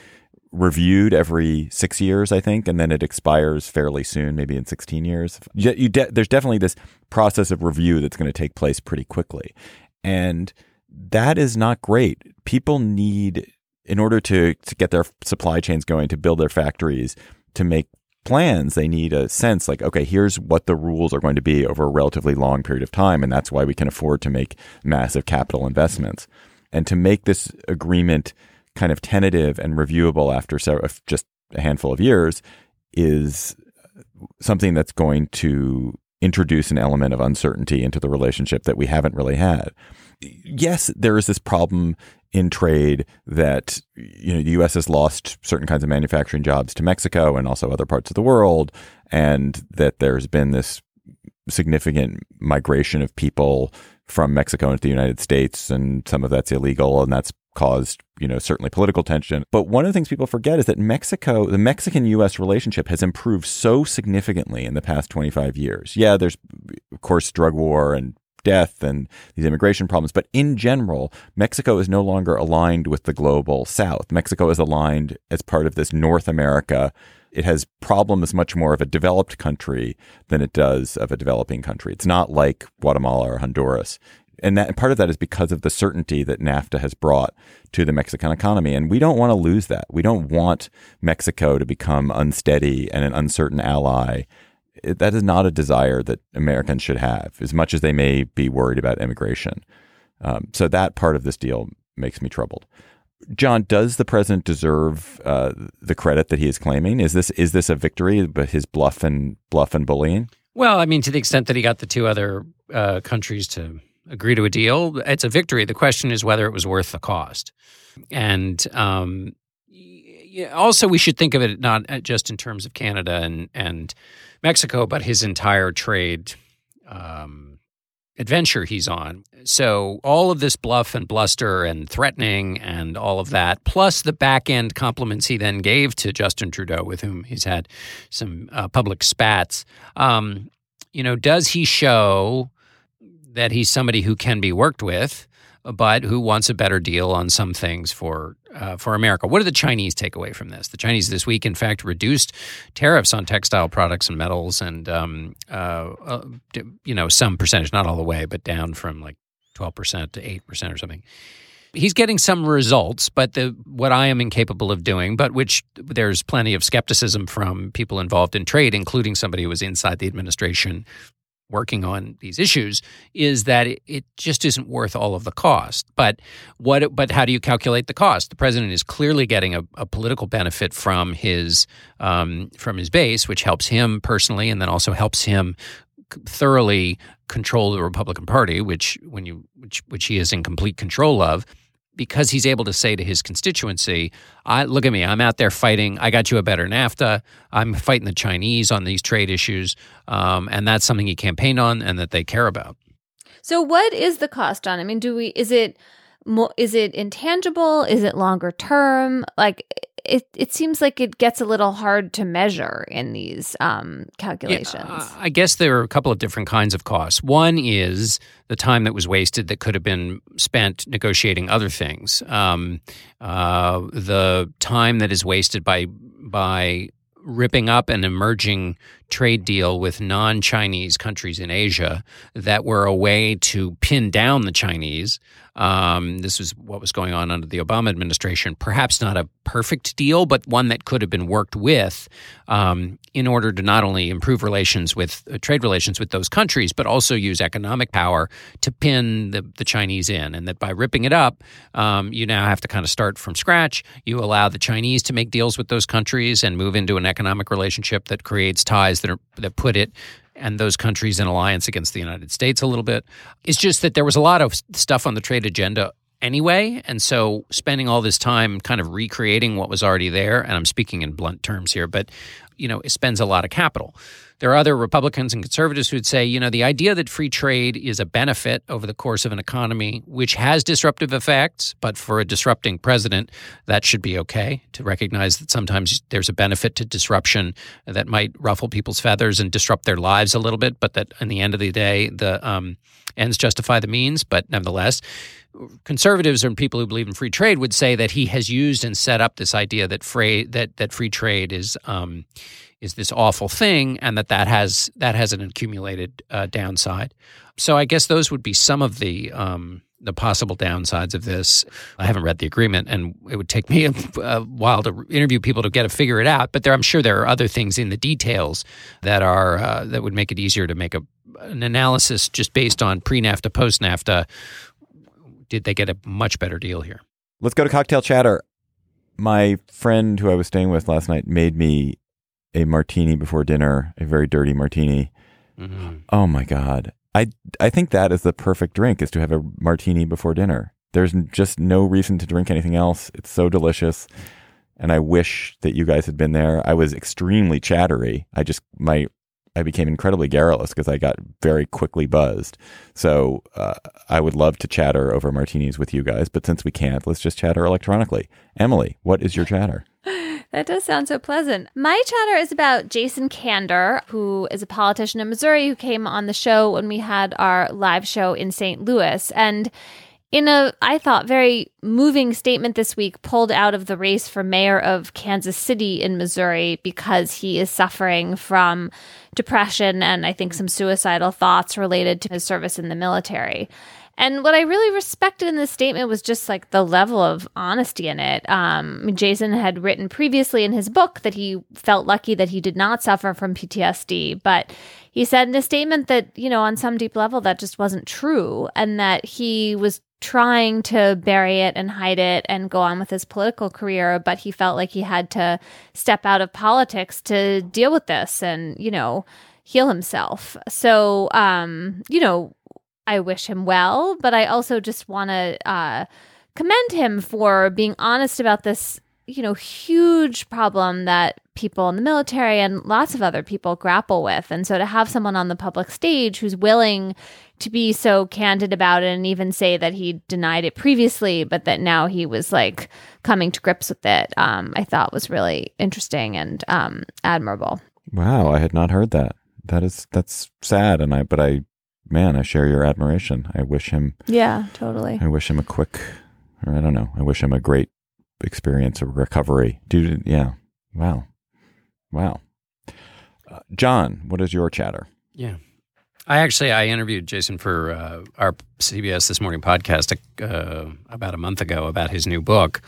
reviewed every six years, I think, and then it expires fairly soon, maybe in 16 years. You, you de- there's definitely this process of review that's going to take place pretty quickly. And that is not great. People need, in order to, to get their supply chains going, to build their factories, to make plans, they need a sense like, okay, here's what the rules are going to be over a relatively long period of time. And that's why we can afford to make massive capital investments. And to make this agreement kind of tentative and reviewable after uh, just a handful of years is something that's going to introduce an element of uncertainty into the relationship that we haven't really had. Yes, there is this problem in trade that you know the U.S. has lost certain kinds of manufacturing jobs to Mexico and also other parts of the world, and that there's been this significant migration of people from Mexico into the United States, and some of that's illegal, and that's caused you know certainly political tension. But one of the things people forget is that Mexico, the Mexican-U.S. relationship, has improved so significantly in the past 25 years. Yeah, there's of course drug war and death and these immigration problems. But in general, Mexico is no longer aligned with the global south. Mexico is aligned as part of this North America. It has problems much more of a developed country than it does of a developing country. It's not like Guatemala or Honduras. and that part of that is because of the certainty that NAFTA has brought to the Mexican economy. And we don't want to lose that. We don't want Mexico to become unsteady and an uncertain ally. That is not a desire that Americans should have, as much as they may be worried about immigration. Um, so that part of this deal makes me troubled. John, does the president deserve uh, the credit that he is claiming? Is this is this a victory, but his bluff and bluff and bullying? Well, I mean, to the extent that he got the two other uh, countries to agree to a deal, it's a victory. The question is whether it was worth the cost. And um, also, we should think of it not uh, just in terms of Canada and, and Mexico, but his entire trade um, adventure he's on. So, all of this bluff and bluster and threatening and all of that, plus the back end compliments he then gave to Justin Trudeau, with whom he's had some uh, public spats. Um, you know, does he show that he's somebody who can be worked with, but who wants a better deal on some things for uh, for America. What do the Chinese take away from this? The Chinese this week, in fact, reduced tariffs on textile products and metals, and um, uh, uh, you know some percentage, not all the way, but down from like twelve percent to eight percent or something. He's getting some results, but the what I am incapable of doing, but which there's plenty of skepticism from people involved in trade, including somebody who was inside the administration working on these issues is that it, it, just isn't worth all of the cost. But what? But how do you calculate the cost? The president is clearly getting a, a political benefit from his um, from his base, which helps him personally, and then also helps him thoroughly control the Republican Party, which when you which which he is in complete control of because he's able to say to his constituency, I, look at me, I'm out there fighting. I got you a better NAFTA. I'm fighting the Chinese on these trade issues. Um, and that's something he campaigned on and that they care about. So what is the cost on? I mean, do we, is it, is it intangible? Is it longer term? Like it, it seems like it gets a little hard to measure in these um, calculations. Yeah, I guess there are a couple of different kinds of costs. One is the time that was wasted that could have been spent negotiating other things. Um, uh, the time that is wasted by by ripping up an emerging trade deal with non Chinese countries in Asia that were a way to pin down the Chinese. Um, this was what was going on under the Obama administration. Perhaps not a perfect deal, but one that could have been worked with um, in order to not only improve relations with uh, trade relations with those countries, but also use economic power to pin the, the Chinese in. And that by ripping it up, um, you now have to kind of start from scratch. You allow the Chinese to make deals with those countries and move into an economic relationship that creates ties that are that put it and those countries in alliance against the United States a little bit. It's just that there was a lot of stuff on the trade agenda anyway. And so spending all this time kind of recreating what was already there, and I'm speaking in blunt terms here, but you know, it spends a lot of capital. There are other Republicans and conservatives who would say, you know, the idea that free trade is a benefit over the course of an economy, which has disruptive effects, but for a disrupting president, that should be okay to recognize that sometimes there's a benefit to disruption that might ruffle people's feathers and disrupt their lives a little bit, but that in the end of the day, the um, ends justify the means. But nevertheless, conservatives and people who believe in free trade would say that he has used and set up this idea that free that that free trade is um, is this awful thing, and that that has that has an accumulated uh, downside. So I guess those would be some of the um, the possible downsides of this. I haven't read the agreement, and it would take [LAUGHS] me a, a, while to interview people to get to figure it out. But there, I'm sure there are other things in the details that are uh, that would make it easier to make a, an analysis just based on pre NAFTA, post NAFTA. Did they get a much better deal here? Let's go to cocktail chatter. My friend who I was staying with last night made me a martini before dinner, a very dirty martini. Mm-hmm. Oh my god. I I think that is the perfect drink is to have a martini before dinner. There's just no reason to drink anything else. It's so delicious. And I wish that you guys had been there. I was extremely chattery. I just my I became incredibly garrulous because I got very quickly buzzed. So uh, I would love to chatter over martinis with you guys, but since we can't, let's just chatter electronically. Emily, what is your chatter? That does sound so pleasant. My chatter is about Jason Kander, who is a politician in Missouri who came on the show when we had our live show in St. Louis. And in a, I thought, very moving statement this week, pulled out of the race for mayor of Kansas City in Missouri because he is suffering from depression and I think some suicidal thoughts related to his service in the military. And what I really respected in this statement was just like the level of honesty in it. Um, Jason had written previously in his book that he felt lucky that he did not suffer from PTSD, but he said in a statement that, you know, on some deep level, that just wasn't true and that he was trying to bury it and hide it and go on with his political career, but he felt like he had to step out of politics to deal with this and, you know, heal himself. So, um, you know, I wish him well, but I also just want to uh, commend him for being honest about this, you know, huge problem that people in the military and lots of other people grapple with. And so to have someone on the public stage who's willing to be so candid about it and even say that he denied it previously, but that now he was like coming to grips with it, um, I thought was really interesting and um, admirable. Wow, I had not heard that. That is that's sad, and I but I, man, I share your admiration. I wish him. Yeah, totally. I wish him a quick, or I don't know. I wish him a great experience of recovery. Dude, yeah. Wow, wow. Uh, John, what is your chatter? Yeah. I actually I interviewed Jason for uh, our CBS This Morning podcast uh, about a month ago about his new book.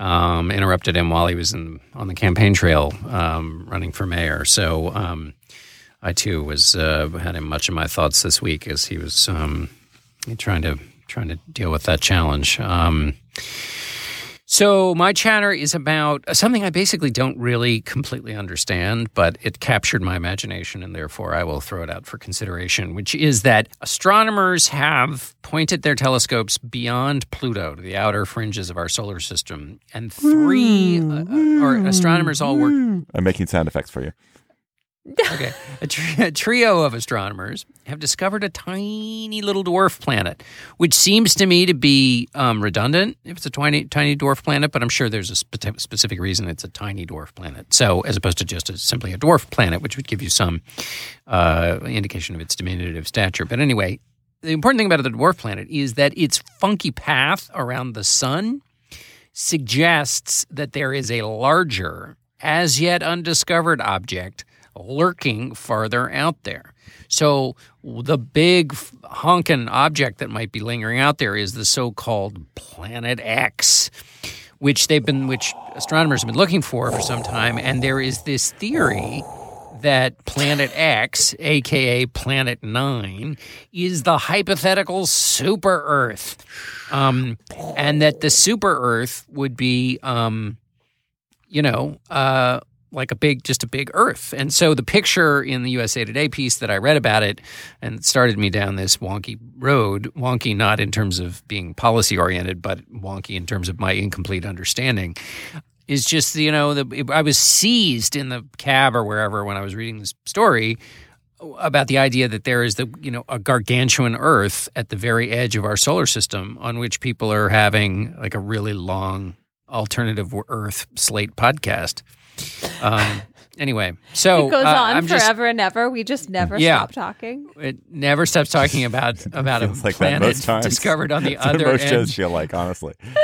Um, interrupted him while he was in, on the campaign trail um, running for mayor. So um, I too was uh, had him much of my thoughts this week as he was um, trying to trying to deal with that challenge. Um, so my chatter is about something I basically don't really completely understand, but it captured my imagination, and therefore I will throw it out for consideration. Which is that astronomers have pointed their telescopes beyond Pluto to the outer fringes of our solar system, and three uh, uh, or astronomers all work. I'm making sound effects for you. [LAUGHS] Okay. A, tri- a, trio of astronomers have discovered a tiny little dwarf planet, which seems to me to be um, redundant if it's a tiny, tiny dwarf planet, but I'm sure there's a spe- specific reason it's a tiny dwarf planet. So, as opposed to just a, simply a dwarf planet, which would give you some uh, indication of its diminutive stature. But anyway, the important thing about the dwarf planet is that its funky path around the sun suggests that there is a larger, as yet undiscovered object lurking farther out there. So the big honking object that might be lingering out there is the so-called Planet X, which they've been, which astronomers have been looking for for some time, and there is this theory that Planet X, aka Planet Nine, is the hypothetical super Earth, um, and that the super Earth would be, um, you know, uh, like a big, just a big Earth. And so the picture in the USA Today piece that I read about it and started me down this wonky road, wonky not in terms of being policy oriented, but wonky in terms of my incomplete understanding, is just, you know, the, I was seized in the cab or wherever when I was reading this story about the idea that there is the you know a gargantuan earth at the very edge of our solar system on which people are having like a really long alternative earth slate podcast um, anyway, so it goes uh, on I'm forever just, and ever. We just never Yeah. stop talking. It never stops talking about [LAUGHS] about a Feels like that planet most times. discovered on the [LAUGHS] That's what other most shows end. feel like, honestly. Yes,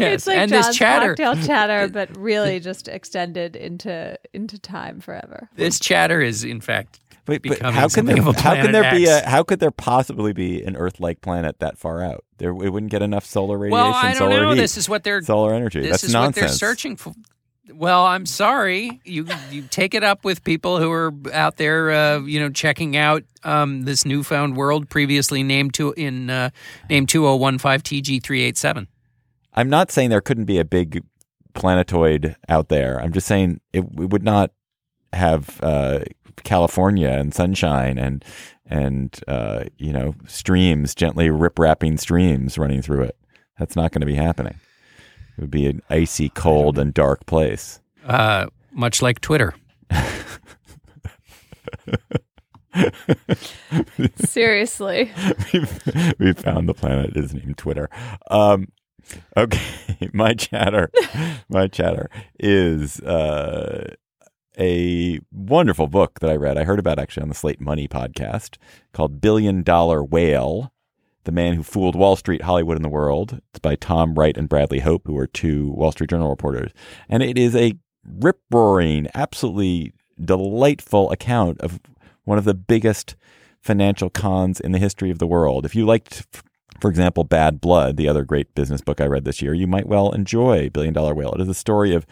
[LAUGHS] It's like and John's this chatter, cocktail chatter, but really just extended into into time forever. this chatter is in fact Wait, but becoming how can there, of a how can Planet there be X. a how could there possibly be an Earth-like planet that far out? There, it wouldn't get enough solar radiation, Well, I don't solar know. heat, This is what they're solar energy. This That's is nonsense. what they're searching for. Well, I'm sorry. You you take it up with people who are out there, uh, you know, checking out um, this newfound world previously named to in uh, named two zero one five TG three eight seven. I'm not saying there couldn't be a big planetoid out there. I'm just saying it, it would not have uh, California and sunshine and and uh, you know streams gently rip wrapping streams running through it. That's not going to be happening. It would be an icy, cold, and dark place. Uh, much like Twitter. [LAUGHS] Seriously. We've, found the planet is named Twitter. Um, okay, [LAUGHS] my chatter, my chatter is uh, a wonderful book that I read. I heard about actually on the Slate Money podcast called Billion Dollar Whale. The Man Who Fooled Wall Street, Hollywood, and the World. It's by Tom Wright and Bradley Hope, who are two Wall Street Journal reporters. And it is a rip roaring, absolutely delightful account of one of the biggest financial cons in the history of the world. If you liked For example, Bad Blood, the other great business book I read this year, you might well enjoy Billion Dollar Whale. It is the story of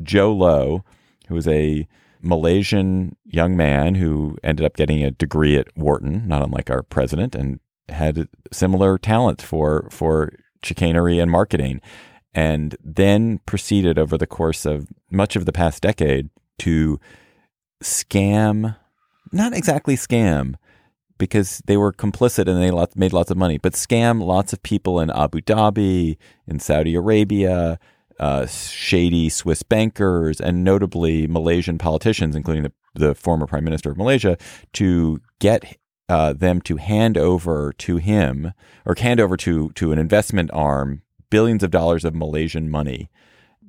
Jho Low, who is a Malaysian young man who ended up getting a degree at Wharton, not unlike our president, and had similar talent for for chicanery and marketing, and then proceeded over the course of much of the past decade to scam, not exactly scam, because they were complicit and they made lots of money, but scam lots of people in Abu Dhabi, in Saudi Arabia, uh, shady Swiss bankers, and notably Malaysian politicians, including the, the former prime minister of Malaysia, to get uh, them to hand over to him or hand over to to an investment arm billions of dollars of Malaysian money,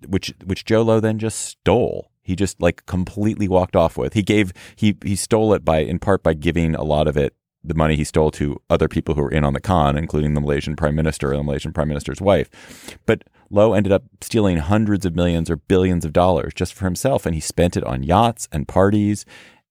which which Jho Low then just stole. He just like completely walked off with. He gave he he stole it by in part by giving a lot of it the money he stole to other people who were in on the con, including the Malaysian prime minister and the Malaysian prime minister's wife. But Low ended up stealing hundreds of millions or billions of dollars just for himself, and he spent it on yachts and parties.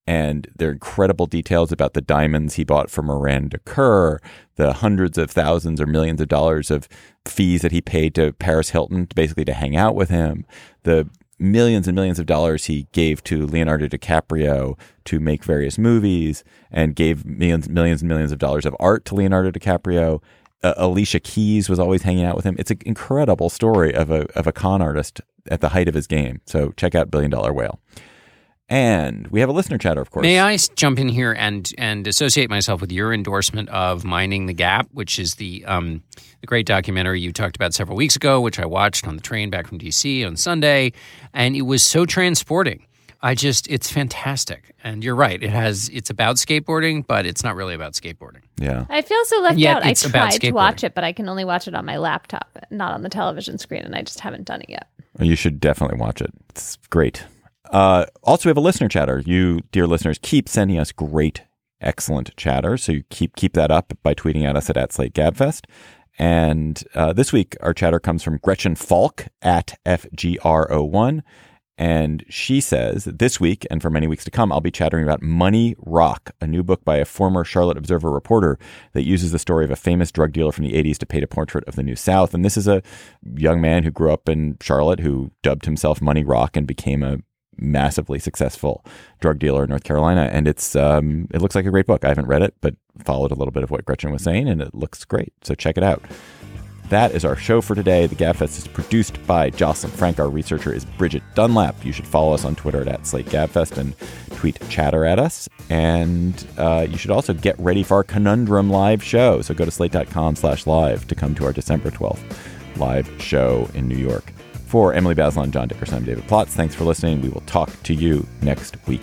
And there are incredible details about the diamonds he bought for Miranda Kerr, the hundreds of thousands or millions of dollars of fees that he paid to Paris Hilton basically to hang out with him, the millions and millions of dollars he gave to Leonardo DiCaprio to make various movies and gave millions, millions and millions of dollars of art to Leonardo DiCaprio. Uh, Alicia Keys was always hanging out with him. It's an incredible story of a, of a con artist at the height of his game. So check out Billion Dollar Whale. And we have a listener chatter, of course. May I jump in here and and associate myself with your endorsement of Minding the Gap, which is the um, the great documentary you talked about several weeks ago, which I watched on the train back from DC on Sunday, and it was so transporting. I just it's fantastic. And you're right. It has it's about skateboarding, but it's not really about skateboarding. Yeah. I feel so left out. I tried to watch it, but I can only watch it on my laptop, not on the television screen, and I just haven't done it yet. You should definitely watch it. It's great. Uh, also, we have a listener chatter. You, dear listeners, keep sending us great, excellent chatter. So you keep keep that up by tweeting at us at, at Slate Gabfest. And uh, this week, our chatter comes from Gretchen Falk at FGR01. And she says, This week and for many weeks to come, I'll be chattering about Money Rock, a new book by a former Charlotte Observer reporter that uses the story of a famous drug dealer from the 80s to paint a portrait of the New South. And this is a young man who grew up in Charlotte who dubbed himself Money Rock and became a massively successful drug dealer in North Carolina. And it's um, it looks like a great book. I haven't read it, but followed a little bit of what Gretchen was saying, and it looks great. So check it out. That is our show for today. The Gabfest is produced by Jocelyn Frank. Our researcher is Bridget Dunlap. You should follow us on Twitter at, at Slate Gabfest and tweet chatter at us. And uh, you should also get ready for our Conundrum live show. So go to slate.com slash live to come to our December 12th live show in New York. For Emily Bazelon, John Dickerson, I'm David Plotz. Thanks for listening. We will talk to you next week.